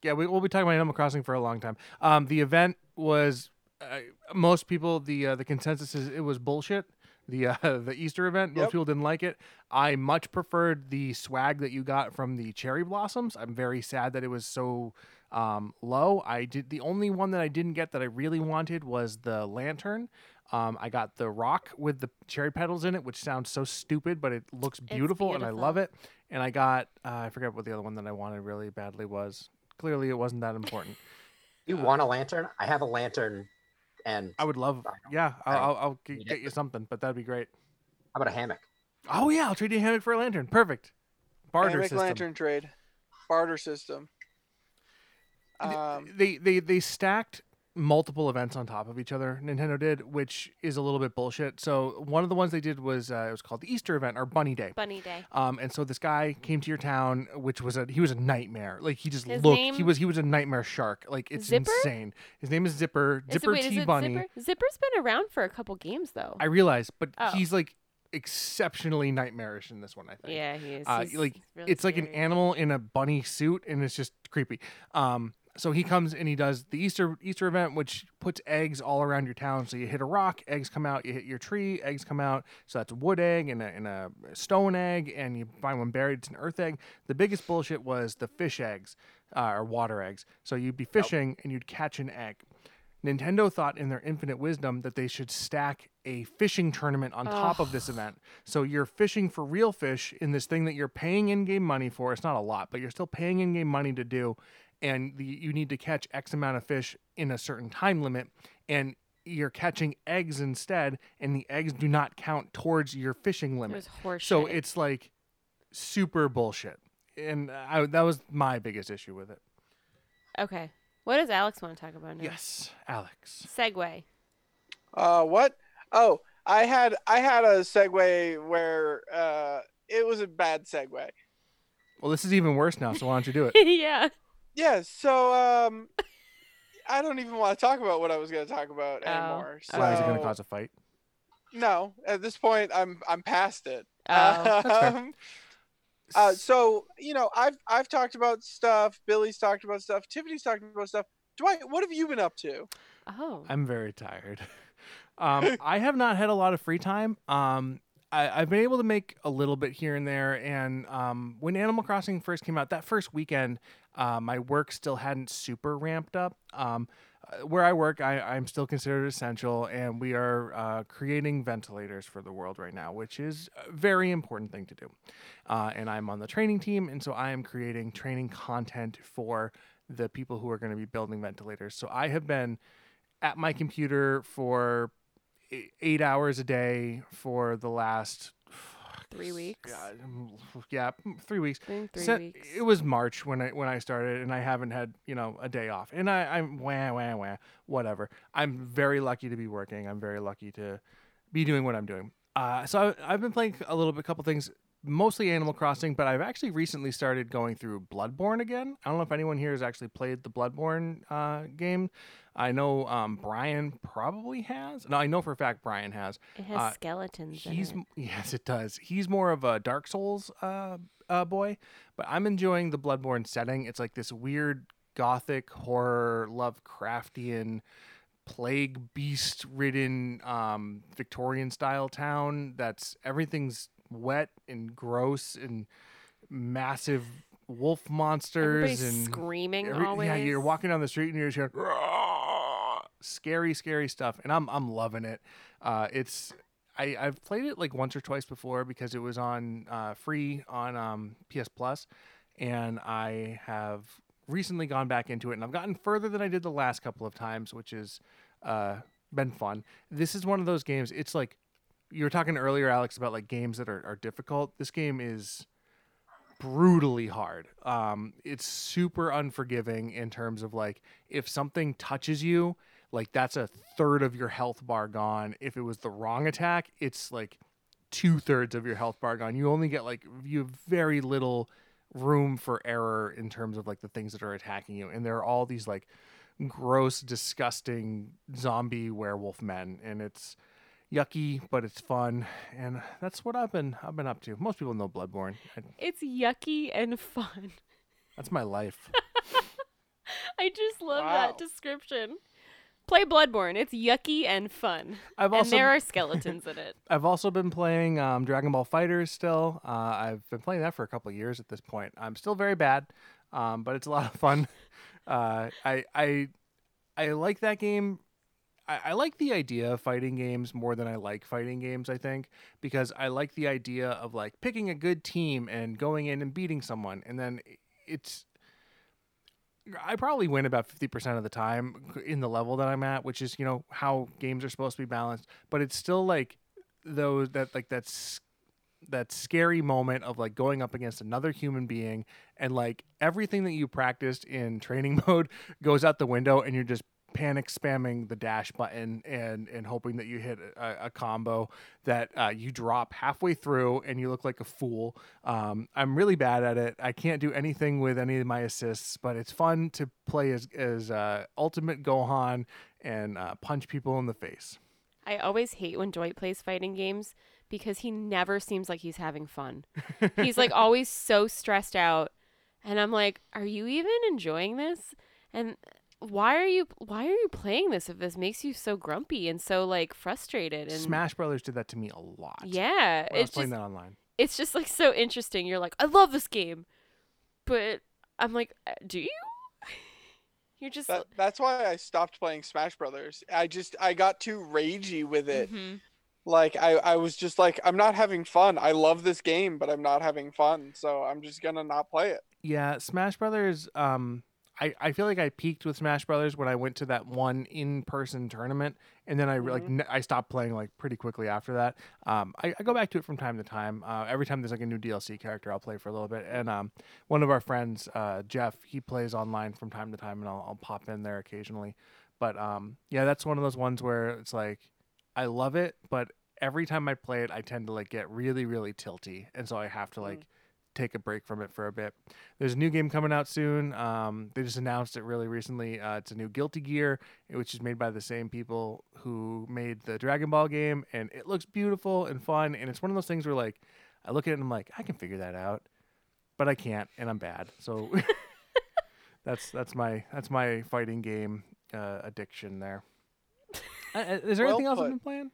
Yeah, we, we'll be talking about Animal Crossing for a long time. Um, the event was uh, most people the uh, the consensus is it was bullshit. The uh, the Easter event, most Yep. people didn't like it. I much preferred the swag that you got from the cherry blossoms. I'm very sad that it was so um, low. I did the only one that I didn't get that I really wanted was the lantern. Um, I got the rock with the cherry petals in it, which sounds so stupid, but it looks beautiful, and I love it. And I got uh, I forget what the other one that I wanted really badly was. Clearly, it wasn't that important. you want a lantern? I have a lantern, and I would love, I yeah, I I'll, I'll, I'll g- get you something, but that'd be great. how about a hammock? Oh yeah, I'll trade you a hammock for a lantern. Perfect. Barter Hammock system. lantern trade, barter system. Um, they they they stacked multiple events on top of each other. Nintendo did, which is a little bit bullshit. So one of the ones they did was uh, it was called the Easter event or Bunny Day. Bunny Day. Um, and so this guy came to your town, which was a he was a nightmare. Like he just His looked, he was he was a nightmare shark. Like it's Zipper? insane. His name is Zipper, Is it, Zipper wait, is T it Bunny. Zipper? Zipper's been around for a couple games though. I realize, but Oh. he's like exceptionally nightmarish in this one. I think. yeah, he is. Uh, He's- like he's really it's like an scary. animal in a bunny suit, and it's just creepy. Um, so he comes and he does the Easter Easter event, which puts eggs all around your town. So you hit a rock, eggs come out. You hit your tree, eggs come out. So that's a wood egg and a, and a stone egg, and you find one buried. It's an earth egg. The biggest bullshit was the fish eggs uh, or water eggs. So you'd be fishing and you'd catch an egg. Nintendo thought in their infinite wisdom that they should stack a fishing tournament on top of this event. So you're fishing for real fish in this thing that you're paying in-game money for. It's not a lot, but you're still paying in-game money to do and the, you need to catch X amount of fish in a certain time limit and you're catching eggs instead and the eggs do not count towards your fishing It limit. was. So it's like super bullshit. And I, that was my biggest issue with it. okay. What does Alex want to talk about now? Yes, Alex. segue. Uh, what? Oh, I had I had a segue where uh, it was a bad segue. Well, this is even worse now, so why don't you do it? yeah. Yeah. So um, I don't even want to talk about what I was going to talk about Oh. anymore. So Why is it going to cause a fight? no, at this point, I'm I'm past it. Oh. Um, uh, so you know, I've I've talked about stuff. Billy's talked about stuff. Tiffany's talked about stuff. Dwight, what have you been up to? Oh. I'm very tired. Um, I have not had a lot of free time. Um, I, I've been able to make a little bit here and there. And um, when Animal Crossing first came out, that first weekend, uh, my work still hadn't super ramped up. Um, uh, where I work, I, I'm still considered essential, and we are uh, creating ventilators for the world right now, which is a very important thing to do. Uh, and I'm on the training team, and so I am creating training content for the people who are going to be building ventilators. So I have been at my computer for eight hours a day for the last Three weeks. Yeah, mm, yeah, mm, three weeks. Three So- weeks. It was March when I when I started, and I haven't had you know a day off. And I, I'm wah wah wah whatever. I'm very lucky to be working. I'm very lucky to be doing what I'm doing. Uh, so I, I've been playing a little bit, couple things, mostly Animal Crossing, but I've actually recently started going through Bloodborne again. I don't know if anyone here has actually played the Bloodborne uh, game. I know um, Brian probably has. No, I know for a fact Brian has. it has uh, skeletons He's in it. yes, it does. He's more of a Dark Souls uh, uh, boy, but I'm enjoying the Bloodborne setting. It's like this weird gothic horror, Lovecraftian, plague beast ridden um, Victorian style town. That's everything's wet and gross and massive wolf monsters Everybody's and screaming Every- always. Yeah, you're walking down the street and you're just hearing scary, scary stuff, and I'm I'm loving it. Uh, it's I I've played it like once or twice before because it was on uh, free on um, PS Plus, and I have recently gone back into it, and I've gotten further than I did the last couple of times, which has uh, been fun. This is one of those games. It's like you were talking earlier, Alex, about like games that are, are difficult. This game is brutally hard. Um, it's super unforgiving in terms of like if something touches you, like that's a third of your health bar gone. If it was the wrong attack, it's like two thirds of your health bar gone. You only get like you have very little room for error in terms of like the things that are attacking you, and there are all these like gross, disgusting zombie werewolf men, and it's yucky, but it's fun, and that's what I've been I've been up to. Most people know Bloodborne. I, It's yucky and fun. that's my life. I just love Wow. that description. Play Bloodborne. It's yucky and fun. I've and there are skeletons in it. I've also been playing um, Dragon Ball FighterZ still. Uh, I've been playing that for a couple of years at this point. I'm still very bad, um, but it's a lot of fun. Uh, I I I like that game. I, I like the idea of fighting games more than I like fighting games. I think because I like the idea of like picking a good team and going in and beating someone, and then it's. I probably win about 50% of the time in the level that I'm at, which is, you know, how games are supposed to be balanced, but it's still like those that like that's that scary moment of like going up against another human being and like everything that you practiced in training mode goes out the window and you're just panic spamming the dash button and and hoping that you hit a, a combo that uh, you drop halfway through and you look like a fool. Um, I'm really bad at it. I can't do anything with any of my assists, but it's fun to play as as uh, Ultimate Gohan and uh, punch people in the face. I always hate when Dwight plays fighting games because he never seems like he's having fun. he's like always so stressed out, and I'm like, "Are you even enjoying this?" And why are you why are you playing this if this makes you so grumpy and so like frustrated and Smash Brothers did that to me a lot. yeah when I was it's playing that online. it's just like so interesting you're like i love this game but i'm like "Uh, do you you're just That, that's why I stopped playing Smash Brothers. I just I got too ragey with it. Mhm. Like I I was just like I'm not having fun. I love this game, but I'm not having fun. So I'm just gonna not play it. Yeah, Smash Brothers. Um, I, I feel like I peaked with Smash Brothers when I went to that one in person tournament, and then I re- like n- I stopped playing like pretty quickly after that. Um, I, I go back to it from time to time. Uh, every time there's like a new DLC character, I'll play for a little bit. And um, one of our friends, uh, Jeff, he plays online from time to time, and I'll, I'll pop in there occasionally. But um, yeah, that's one of those ones where it's like I love it, but every time I play it, I tend to like get really really tilty, and so I have to like take a break from it for a bit. There's a new game coming out soon. Um, they just announced it really recently. Uh, it's a new Guilty Gear, which is made by the same people who made the Dragon Ball game, and it looks beautiful and fun. And it's one of those things where like I look at it and I'm like, I can figure that out, but I can't, and I'm bad. So that's that's my that's my fighting game uh, addiction there. Uh, is there Well anything else I've put. been playing?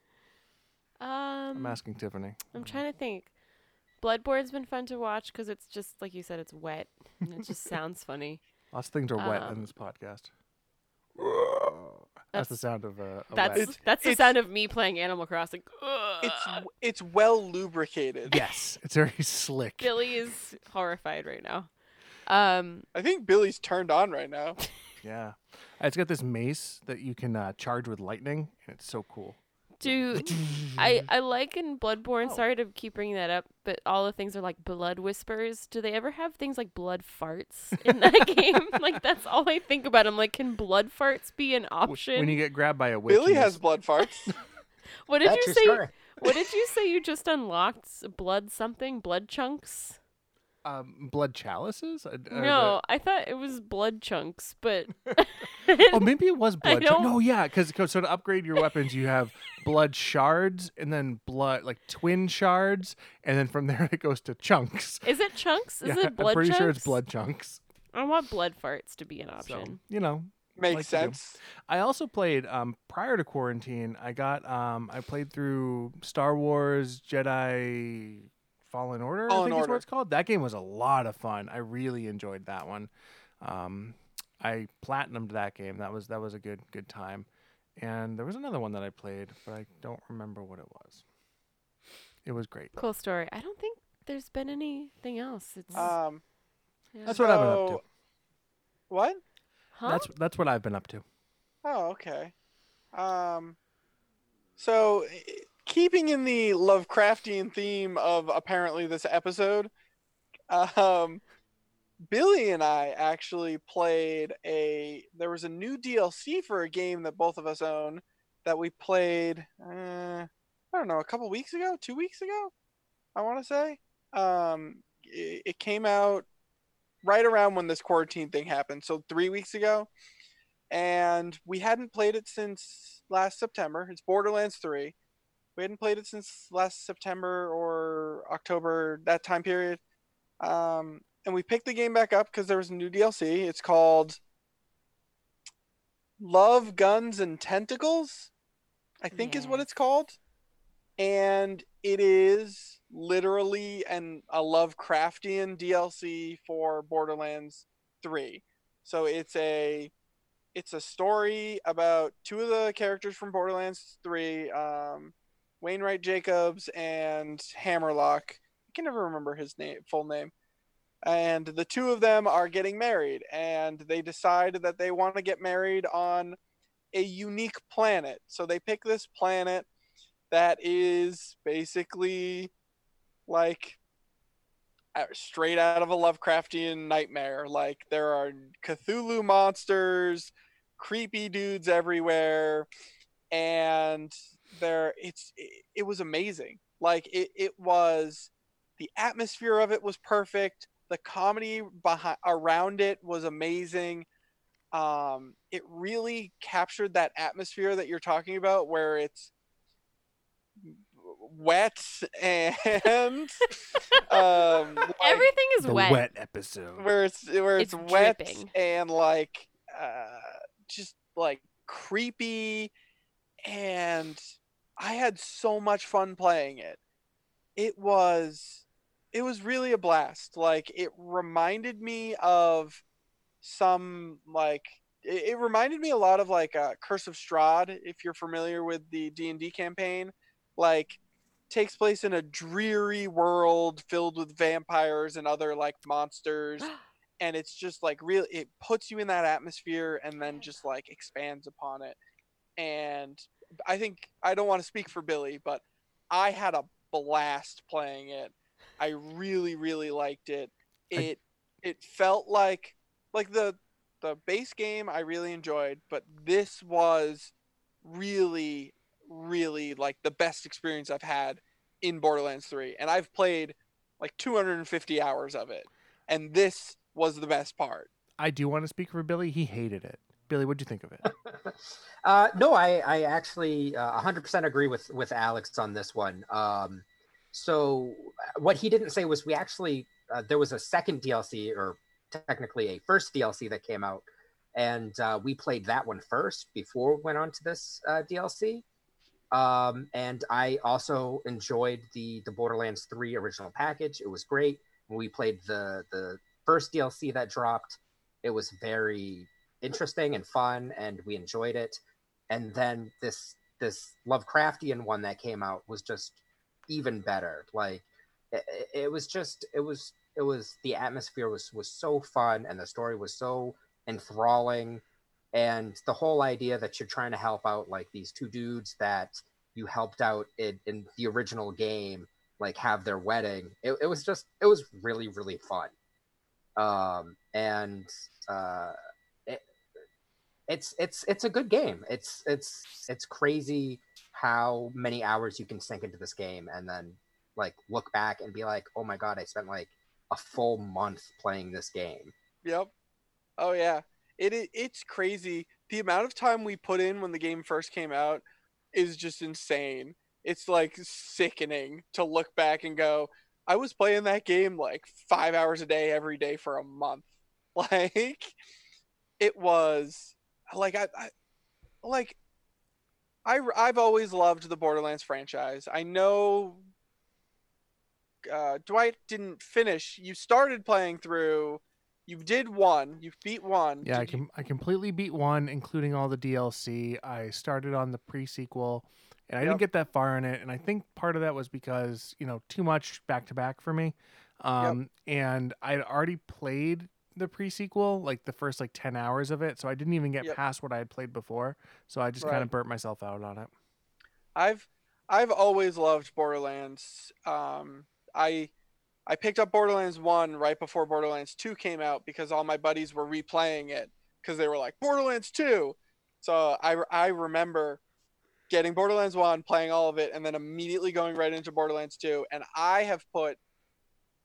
I'm um asking Tiffany. i'm trying to think bloodborne's been fun to watch because it's just like you said it's wet and it just sounds funny Lots of things are wet Um, in this podcast. That's, the sound of uh, a that's wet. That's the it's- sound of me playing animal crossing It's it's well lubricated. Yes, it's very slick. billy is horrified right now um I think Billy's turned on right now. Yeah, it's got this mace that you can uh, charge with lightning, and it's so cool. Do I, I like in Bloodborne. Oh. Sorry to keep bringing that up, but all the things are like blood whispers. Do they ever have things like blood farts in that game? like that's all I think about. I'm like, can blood farts be an option? when you get grabbed by a witch, Billy has blood farts. what did That's you say? story. What did you say? You just unlocked blood something? Blood chunks? Um, blood chalices. Uh, no, I thought it was blood chunks, but oh, maybe it was blood. chal- No, yeah, because so to upgrade your weapons, you have blood shards, and then blood like twin shards, and then from there it goes to chunks. is it chunks? Is yeah, it blood I'm pretty chunks? sure it's blood chunks. I want blood farts to be an So option. you know, Makes like sense. I also played um, prior to quarantine. I got um, I played through Star Wars Jedi Fallen Order. I Fallen think is what it's called. That game was a lot of fun. I really enjoyed that one. Um, I platinumed that game. That was that was a good good time. And there was another one that I played, but I don't remember what it was. It was great. Cool story. I don't think there's been anything else. It's Um, yeah. That's what I've been up to. What? huh? That's that's what I've been up to. Oh, okay. Um, so i- keeping in the Lovecraftian theme of apparently this episode, um, Billy and I actually played a. There was a new DLC for a game that both of us own that we played. Uh, I don't know, a couple weeks ago, two weeks ago, I want to say. Um, it, it came out right around when this quarantine thing happened, so three weeks ago and we hadn't played it since last September. It's Borderlands 3. We hadn't played it since last September or October, that time period. Um, and we picked the game back up because there was a new DLC. It's called Love, Guns, and Tentacles, I think is what it's called. And it is literally an a Lovecraftian DLC for Borderlands 3. So it's a it's a story about two of the characters from Borderlands 3, um, Wainwright Jakobs and Hammerlock. I can never remember his name, full name. And the two of them are getting married, and they decide that they want to get married on a unique planet. So they pick this planet that is basically like straight out of a Lovecraftian nightmare. Like there are Cthulhu monsters, creepy dudes everywhere, and there it's it, it was amazing. Like it, it was the atmosphere of it was perfect. The comedy behind around it was amazing. Um, it really captured that atmosphere that you're talking about, where it's wet and um, like, Everything is the wet. wet. episode. where it's where it's, It's wet dripping. and like uh, just like creepy, and I had so much fun playing it. It was it was really a blast. Like it reminded me of some like it, it reminded me a lot of like uh, Curse of Strahd, if you're familiar with the D and D campaign. Like takes place in a dreary world filled with vampires and other like monsters and it's just like real it puts you in that atmosphere and then just like expands upon it and i think i don't want to speak for billy but i had a blast playing it i really really liked it I- it it felt like like the the base game i really enjoyed but this was really really like the best experience i've had in borderlands 3 and i've played like 250 hours of it and this was the best part I do want to speak for Billy. He hated it. Billy, what do you think of it? Uh, no, I, I actually uh, 100% agree with, with Alex on this one. Um, so uh, what he didn't say was we actually uh, there was a second DLC or technically a first DLC that came out, and uh, we played that one first before we went on to this uh, DLC. Um, and I also enjoyed the the Borderlands 3 original package. It was great. When we played the the first DLC that dropped, it was very interesting and fun, and we enjoyed it. And then this this Lovecraftian one that came out was just even better. Like it, it was just it was it was the atmosphere was was so fun, and the story was so enthralling and the whole idea that you're trying to help out like these two dudes that you helped out in, in the original game like have their wedding it, it was just it was really really fun um and uh it's it's it's a good game it's it's it's crazy how many hours you can sink into this game and then like look back and be like oh my god i spent like a full month playing this game Yep. Oh yeah. It, it it's crazy. The amount of time we put in when the game first came out is just insane. It's like sickening to look back and go, I was playing that game like 5 hours a day every day for a month. Like it was like I, I like I I've always loved the Borderlands franchise. I know uh, Dwight didn't finish. You started playing through you did one. You beat one. Yeah, I Did you- can I completely beat one, including all the DLC. I started on the pre sequel, and I Yep. didn't get that far in it. And I think part of that was because you know too much back to back for me. Um, and I'd already played the pre sequel, like the first like ten hours of it, so I didn't even get Yep. past what I had played before. So I just kind of burnt myself out on it. I've I've always loved Borderlands. Um, I I picked up Borderlands One right before Borderlands Two came out because all my buddies were replaying it because they were like Borderlands Two. So I I remember getting Borderlands One, playing all of it, and then immediately going right into Borderlands Two. And I have put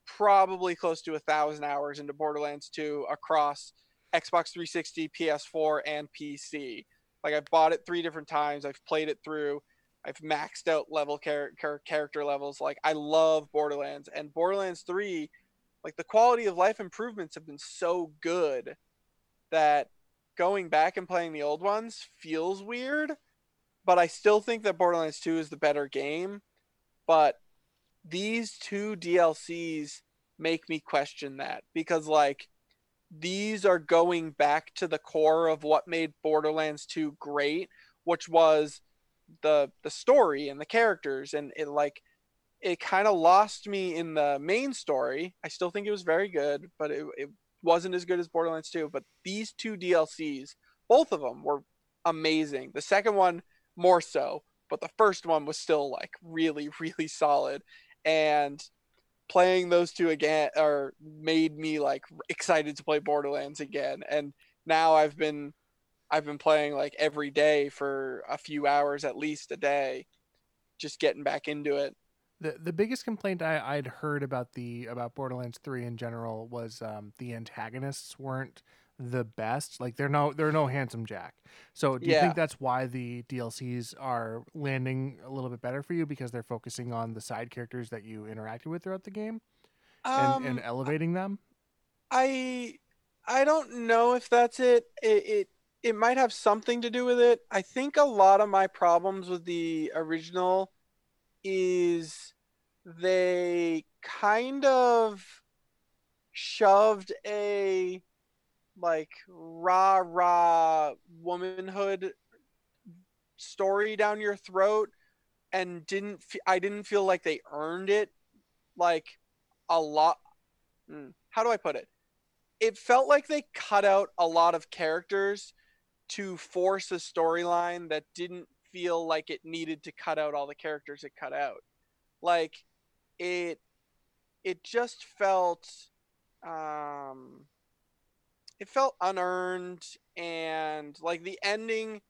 probably close to a thousand hours into Borderlands Two across Xbox 360, PS4, and PC. Like I've bought it three different times. I've played it through. I've maxed out level char- char- character levels. Like I love Borderlands and Borderlands 3, like the quality of life improvements have been so good that going back and playing the old ones feels weird, but I still think that Borderlands 2 is the better game. But these two DLCs make me question that because like these are going back to the core of what made Borderlands 2 great, which was the the story and the characters and it like it kind of lost me in the main story. I still think it was very good, but it, it wasn't as good as Borderlands 2. But these two DLCs, both of them were amazing. The second one more so, but the first one was still like really, really solid. And playing those two again or made me like excited to play Borderlands again. And now I've been I've been playing like every day for a few hours at least a day, just getting back into it. The the biggest complaint I, I'd heard about the about Borderlands three in general was um, the antagonists weren't the best. Like they're no they're no handsome Jack. So do you Yeah. think that's why the DLCs are landing a little bit better for you because they're focusing on the side characters that you interacted with throughout the game and, Um, and elevating them? I I don't know if that's it. It it it might have something to do with it. I think a lot of my problems with the original is they kind of shoved a like rah rah womanhood story down your throat and didn't fe- I didn't feel like they earned it like a lot Hmm, how do I put it? It felt like they cut out a lot of characters to force a storyline that didn't feel like it needed to cut out all the characters it cut out. Like it it just felt um it felt unearned and like the ending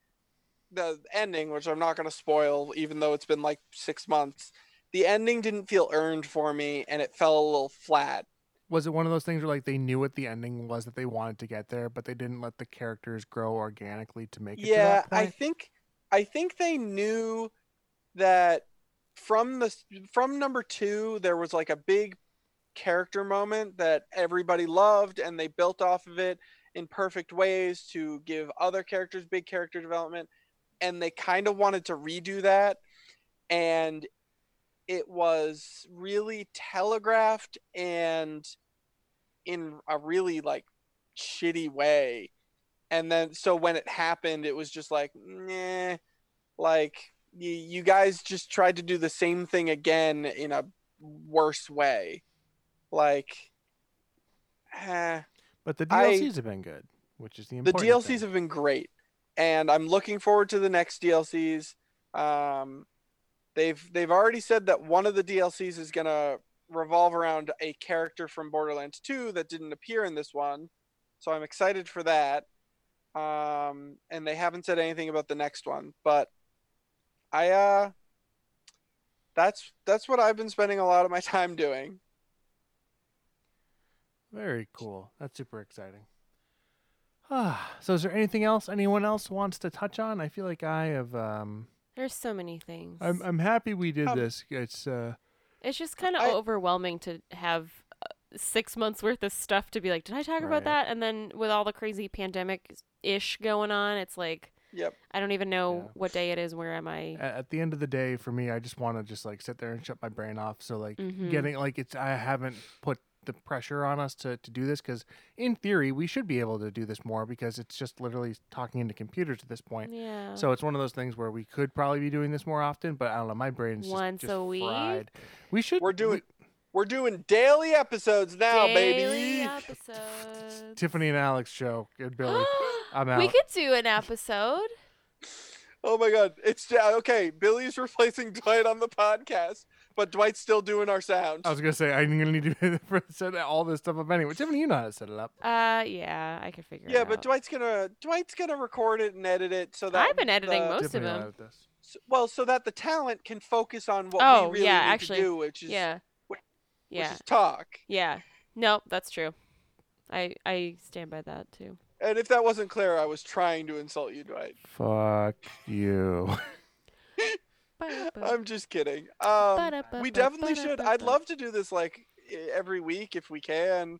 the ending which I'm not going to spoil even though it's been like 6 months the ending didn't feel earned for me and it fell a little flat. Was it one of those things where like they knew what the ending was that they wanted to get there, but they didn't let the characters grow organically to make it yeah i think i think they knew that from the from number two there was like a big character moment that everybody loved and they built off of it in perfect ways to give other characters big character development and they kind of wanted to redo that. And it was really telegraphed and in a really like shitty way. And then so when it happened it was just like nah like you, you guys just tried to do the same thing again in a worse way like eh. But the I- DLCs have been good, which is the important the DLCs thing. have been great, and I'm looking forward to the next DLCs. Um, they've they've already said that one of the DLCs is gonna revolve around a character from Borderlands 2 that didn't appear in this one, so I'm excited for that. Um, and they haven't said anything about the next one, but I uh, that's that's what I've been spending a lot of my time doing. Very cool. That's super exciting. Ah, so is there anything else anyone else wants to touch on? I feel like I have. Um, There's so many things. I'm I'm happy we did Um, this. It's uh, it's just kind of I- overwhelming to have uh, six months worth of stuff to be like, did I talk Right. about that? And then with all the crazy pandemic ish going on, it's like Yep. I don't even know Yeah. what day it is. Where am I? at, at the end of the day, for me, I just want to just like sit there and shut my brain off. So like Mhm. getting like it's I haven't put the pressure on us to to do this because in theory we should be able to do this more because it's just literally talking into computers at this point. Yeah. So it's one of those things where we could probably be doing this more often, but I don't know. My brain's just, Once just a week? fried. We should. We're doing we- we're doing daily episodes now, Daily baby. episodes. Tiffany and Alex show. Good Billy. I'm out. We could do an episode. Oh my god, it's okay. Billy's replacing Dwight on the podcast, but Dwight's still doing our sound. I was gonna say I'm gonna need to for- set all this stuff up anyway. Tiffany, you know how to set it up. Uh, yeah, I could figure it out. yeah, but Dwight's gonna Dwight's gonna record it and edit it so that I've been editing the- most of Tiffany will them. edit this. s- well, so that the talent can focus on what Oh, we really yeah, need actually, to do, which is yeah. which Yeah. is talk. Yeah. Nope, that's true. I I stand by that too. And if that wasn't clear, I was trying to insult you, Dwight. Fuck you. I'm just kidding. Um, we definitely should. I'd love to do this like every week if we can,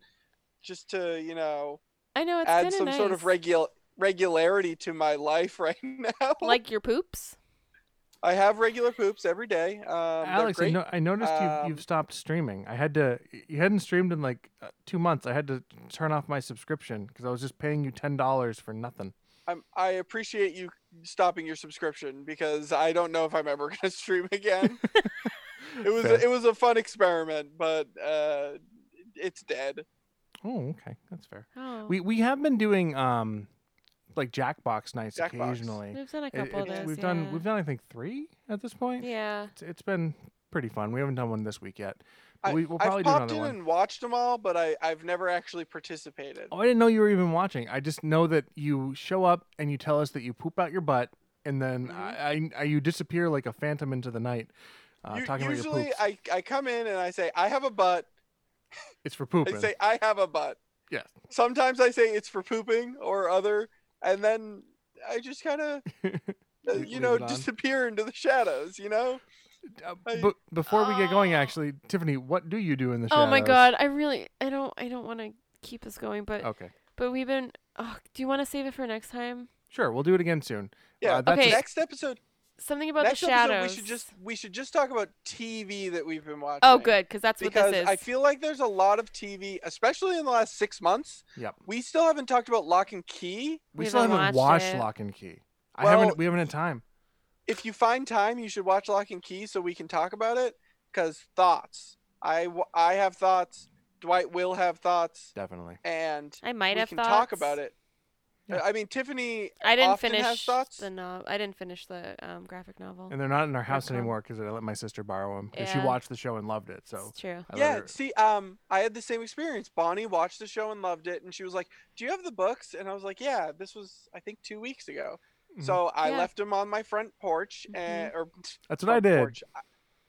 just to you know I know it's add kinda some sort of regular regularity to my life right now. like your poops. I have regular poops every day. Um, Alex, I, no- I noticed you've, Um, you've stopped streaming. I had to. You hadn't streamed in like uh, two months. I had to turn off my subscription because I was just paying you ten dollars for nothing. I'm, I appreciate you stopping your subscription because I don't know if I'm ever going to stream again. it was Fair. it was a fun experiment, but uh, it's dead. Oh, okay, that's fair. Oh. We we have been doing um like Jackbox nights Jackbox. occasionally. We've done a It- couple of it's- those. we've yeah. done we've done I think three at this point. Yeah. It's, it's been pretty fun. We haven't done one this week yet, I, we, I've probably do popped another in one. and watched them all, but I I've never actually participated. Oh, I didn't know you were even watching. I just know that you show up and you tell us that you poop out your butt, and then Mhm. I, I, I you disappear like a phantom into the night, uh, U- talking about your usually, poops. I I come in and I say I have a butt. It's for pooping. I pooping. say I have a butt. Yes. Sometimes I say it's for pooping or other, and then I just kind of you leave know it on. disappear into the shadows. You know. Uh, I- but before we get going, Ah. actually, Tiffany, what do you do in the show? Oh my god, I really I don't I don't want to keep this going, but Okay, but we've been oh, do you want to save it for next time? sure, we'll do it again soon. Yeah. Uh, that's Okay. just- Next episode. Something about next the shadows. episode, we should just we should just talk about TV that we've been watching. Oh good, cuz that's what Because this is. I feel like there's a lot of TV, especially in the last six months. Yep. We still haven't talked about Locke and Key. we We still haven't haven't watched watched. Locke and Key. I Well- haven't. We haven't had time. If you find time, you should watch Locke and Key so we can talk about it. Because thoughts, I I have thoughts. Dwight will have thoughts, Definitely. and I might we have can thoughts. talk about it. Yeah. I mean, Tiffany. I didn't often has finish thoughts. the no I didn't finish the um, graphic novel. And they're not in our house Welcome. anymore because I let my sister borrow them because she watched the show and loved it. So it's true. I yeah, her- see, um, I had the same experience. Bonnie watched the show and loved it, and she was like, "Do you have the books?" And I was like, "Yeah, this was I think two weeks ago." Mhm. So I Yeah. left him on my front porch, and, or that's what I did. porch. I-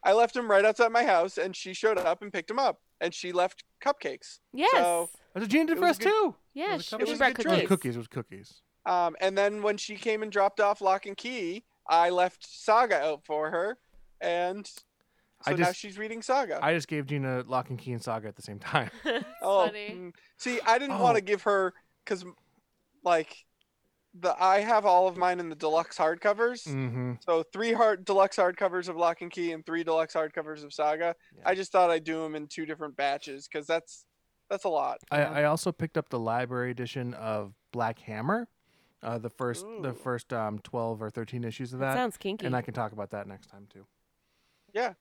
I left him right outside my house, and she showed up and picked him up, and she left cupcakes. Yes. So- That's what Gina did It for us a good- too. yeah, was a she, couple she brought good It was cookies. cookies. It was cookies. Um, and then when she came and dropped off Locke and Key, I left Saga out for her, and so I now just- she's reading Saga. I just gave Gina Locke and Key and Saga at the same time. Oh, funny. mm. see, I didn't want Oh. to give her because, like, the I have all of mine in the deluxe hardcovers. mm-hmm. So three hard deluxe hardcovers of Locke and Key and three deluxe hardcovers of Saga. Yeah. I just thought I'd do them in two different batches because that's that's a lot. I, I also picked up the library edition of Black Hammer, uh, the first the first um, twelve or thirteen issues of That that, sounds kinky. and I can talk about that next time too. Yeah,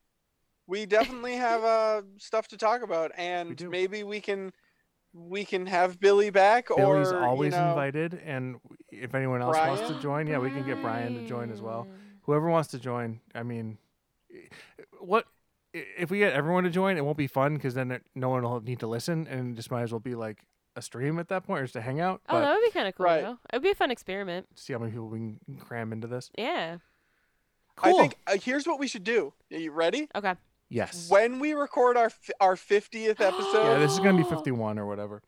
we definitely have uh, stuff to talk about, and do. maybe we can we can have Billy back. Billy's or, always you know, invited, and if anyone else wants to join, yeah, we can get Brian to join as well. Whoever wants to join, I mean, what if we get everyone to join? It won't be fun because then it, no one will need to listen, and it just might as well be like a stream at that point or just a hangout. Oh, But that would be kind of cool. Right. Though. It would be a fun experiment. see how many people we can cram into this. Yeah. Cool. I think uh, here's what we should do. Are you ready? Okay. Yes. When we record our f- our 50th episode, yeah, this is gonna be fifty-one or whatever.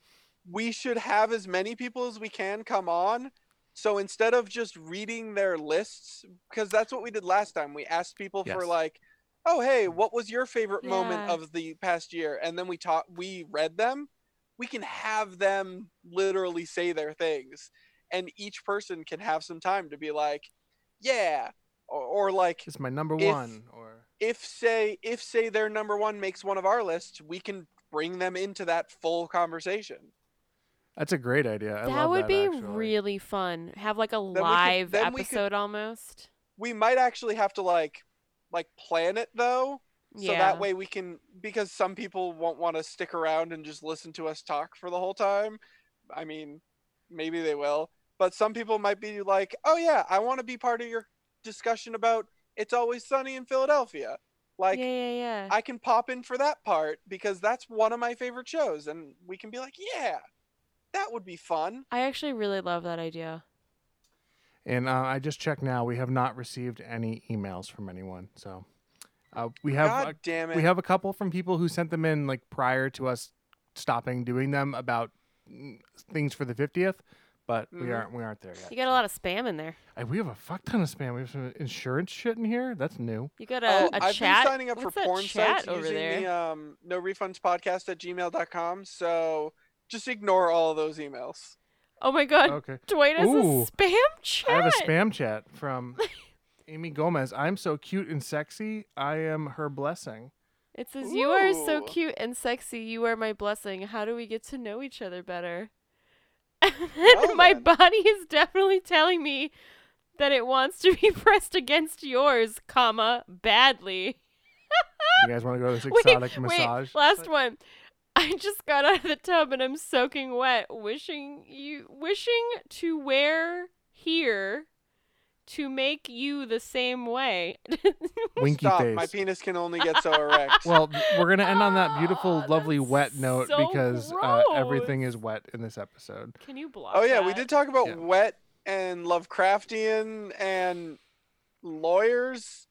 we should have as many people as we can come on. So instead of just reading their lists, because that's what we did last time, we asked people for like, "Oh, hey, what was your favorite moment of the past year?" And then we taught, we read them. We can have them literally say their things, and each person can have some time to be like, "Yeah," or, or like, "It's my number If- one. Or if say if say their number one makes one of our lists, we can bring them into that full conversation. that's a great idea. I that love would that, be actually. really fun. Have like a we could- live then we could- episode almost. we might actually have to like like plan it though so yeah. that way we can because some people won't want to stick around and just listen to us talk for the whole time i mean maybe they will but some people might be like oh yeah i want to be part of your discussion about it's always sunny in philadelphia like yeah, yeah, yeah. i can pop in for that part because that's one of my favorite shows and we can be like yeah that would be fun I actually really love that idea. And uh, I just checked now. We have not received any emails from anyone. So uh, we have god uh, damn it we have a couple from people who sent them in like prior to us stopping doing them about mm, things for the fiftieth. But we Mhm. aren't we aren't there yet. You got a lot of spam in there. Uh, we have a fuck ton of spam. We have some insurance shit in here. That's new. You got a, oh, a I've chat. been signing up What's for that porn chat sites over using there? the um, no refunds podcast at gmail.com. So just ignore all of those emails. oh my god, Okay. Dwight has Ooh. a spam chat. I have a spam chat from Amy Gomez. I'm so cute and sexy. I am her blessing. It says, "You are so cute and sexy. You are my blessing. How do we get to know each other better?" And Well my then. body is definitely telling me that it wants to be pressed against yours, comma badly. You guys want to go to this Wait, exotic massage? Wait, last one. I just got out of the tub and I'm soaking wet, wishing you wishing to wear here to make you the same way. Winky Stop. face. My penis can only get so erect. well, we're gonna end on that beautiful, Ah, lovely wet note so because uh, everything is wet in this episode. Can you block? oh yeah, we did talk about Yeah. wet and Lovecraftian and lawyers.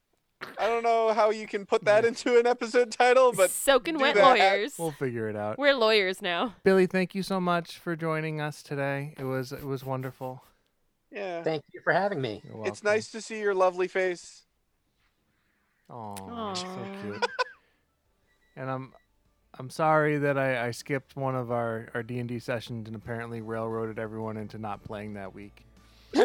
I don't know how you can put that into an episode title, but soaking wet that. lawyers. We'll figure it out. We're lawyers now. Billy, thank you so much for joining us today. It was it was wonderful. Yeah, Thank you for having me. It's nice to see your lovely face. Aw, so cute. and I'm I'm sorry that I, I skipped one of our our D and D sessions and apparently railroaded everyone into not playing that week. All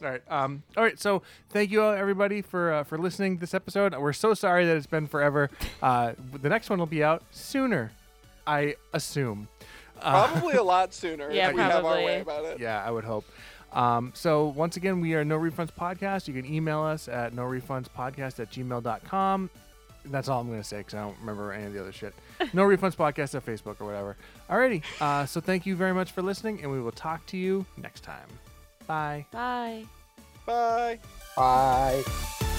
right. Um. All right. So thank you all, everybody for uh, for listening to this episode. We're so sorry that it's been forever. Uh, the next one will be out sooner, I assume. Uh, Probably a lot sooner Yeah, if we have our probably. way about it. yeah, I would hope. Um, so once again, we are No Refunds Podcast. You can email us at no refunds podcast at gmail.com. That's all I'm going to say because I don't remember any of the other shit. No Refunds Podcast at Facebook or whatever. Alrighty. Uh, so thank you very much for listening, and we will talk to you next time. Bye. Bye. Bye. Bye.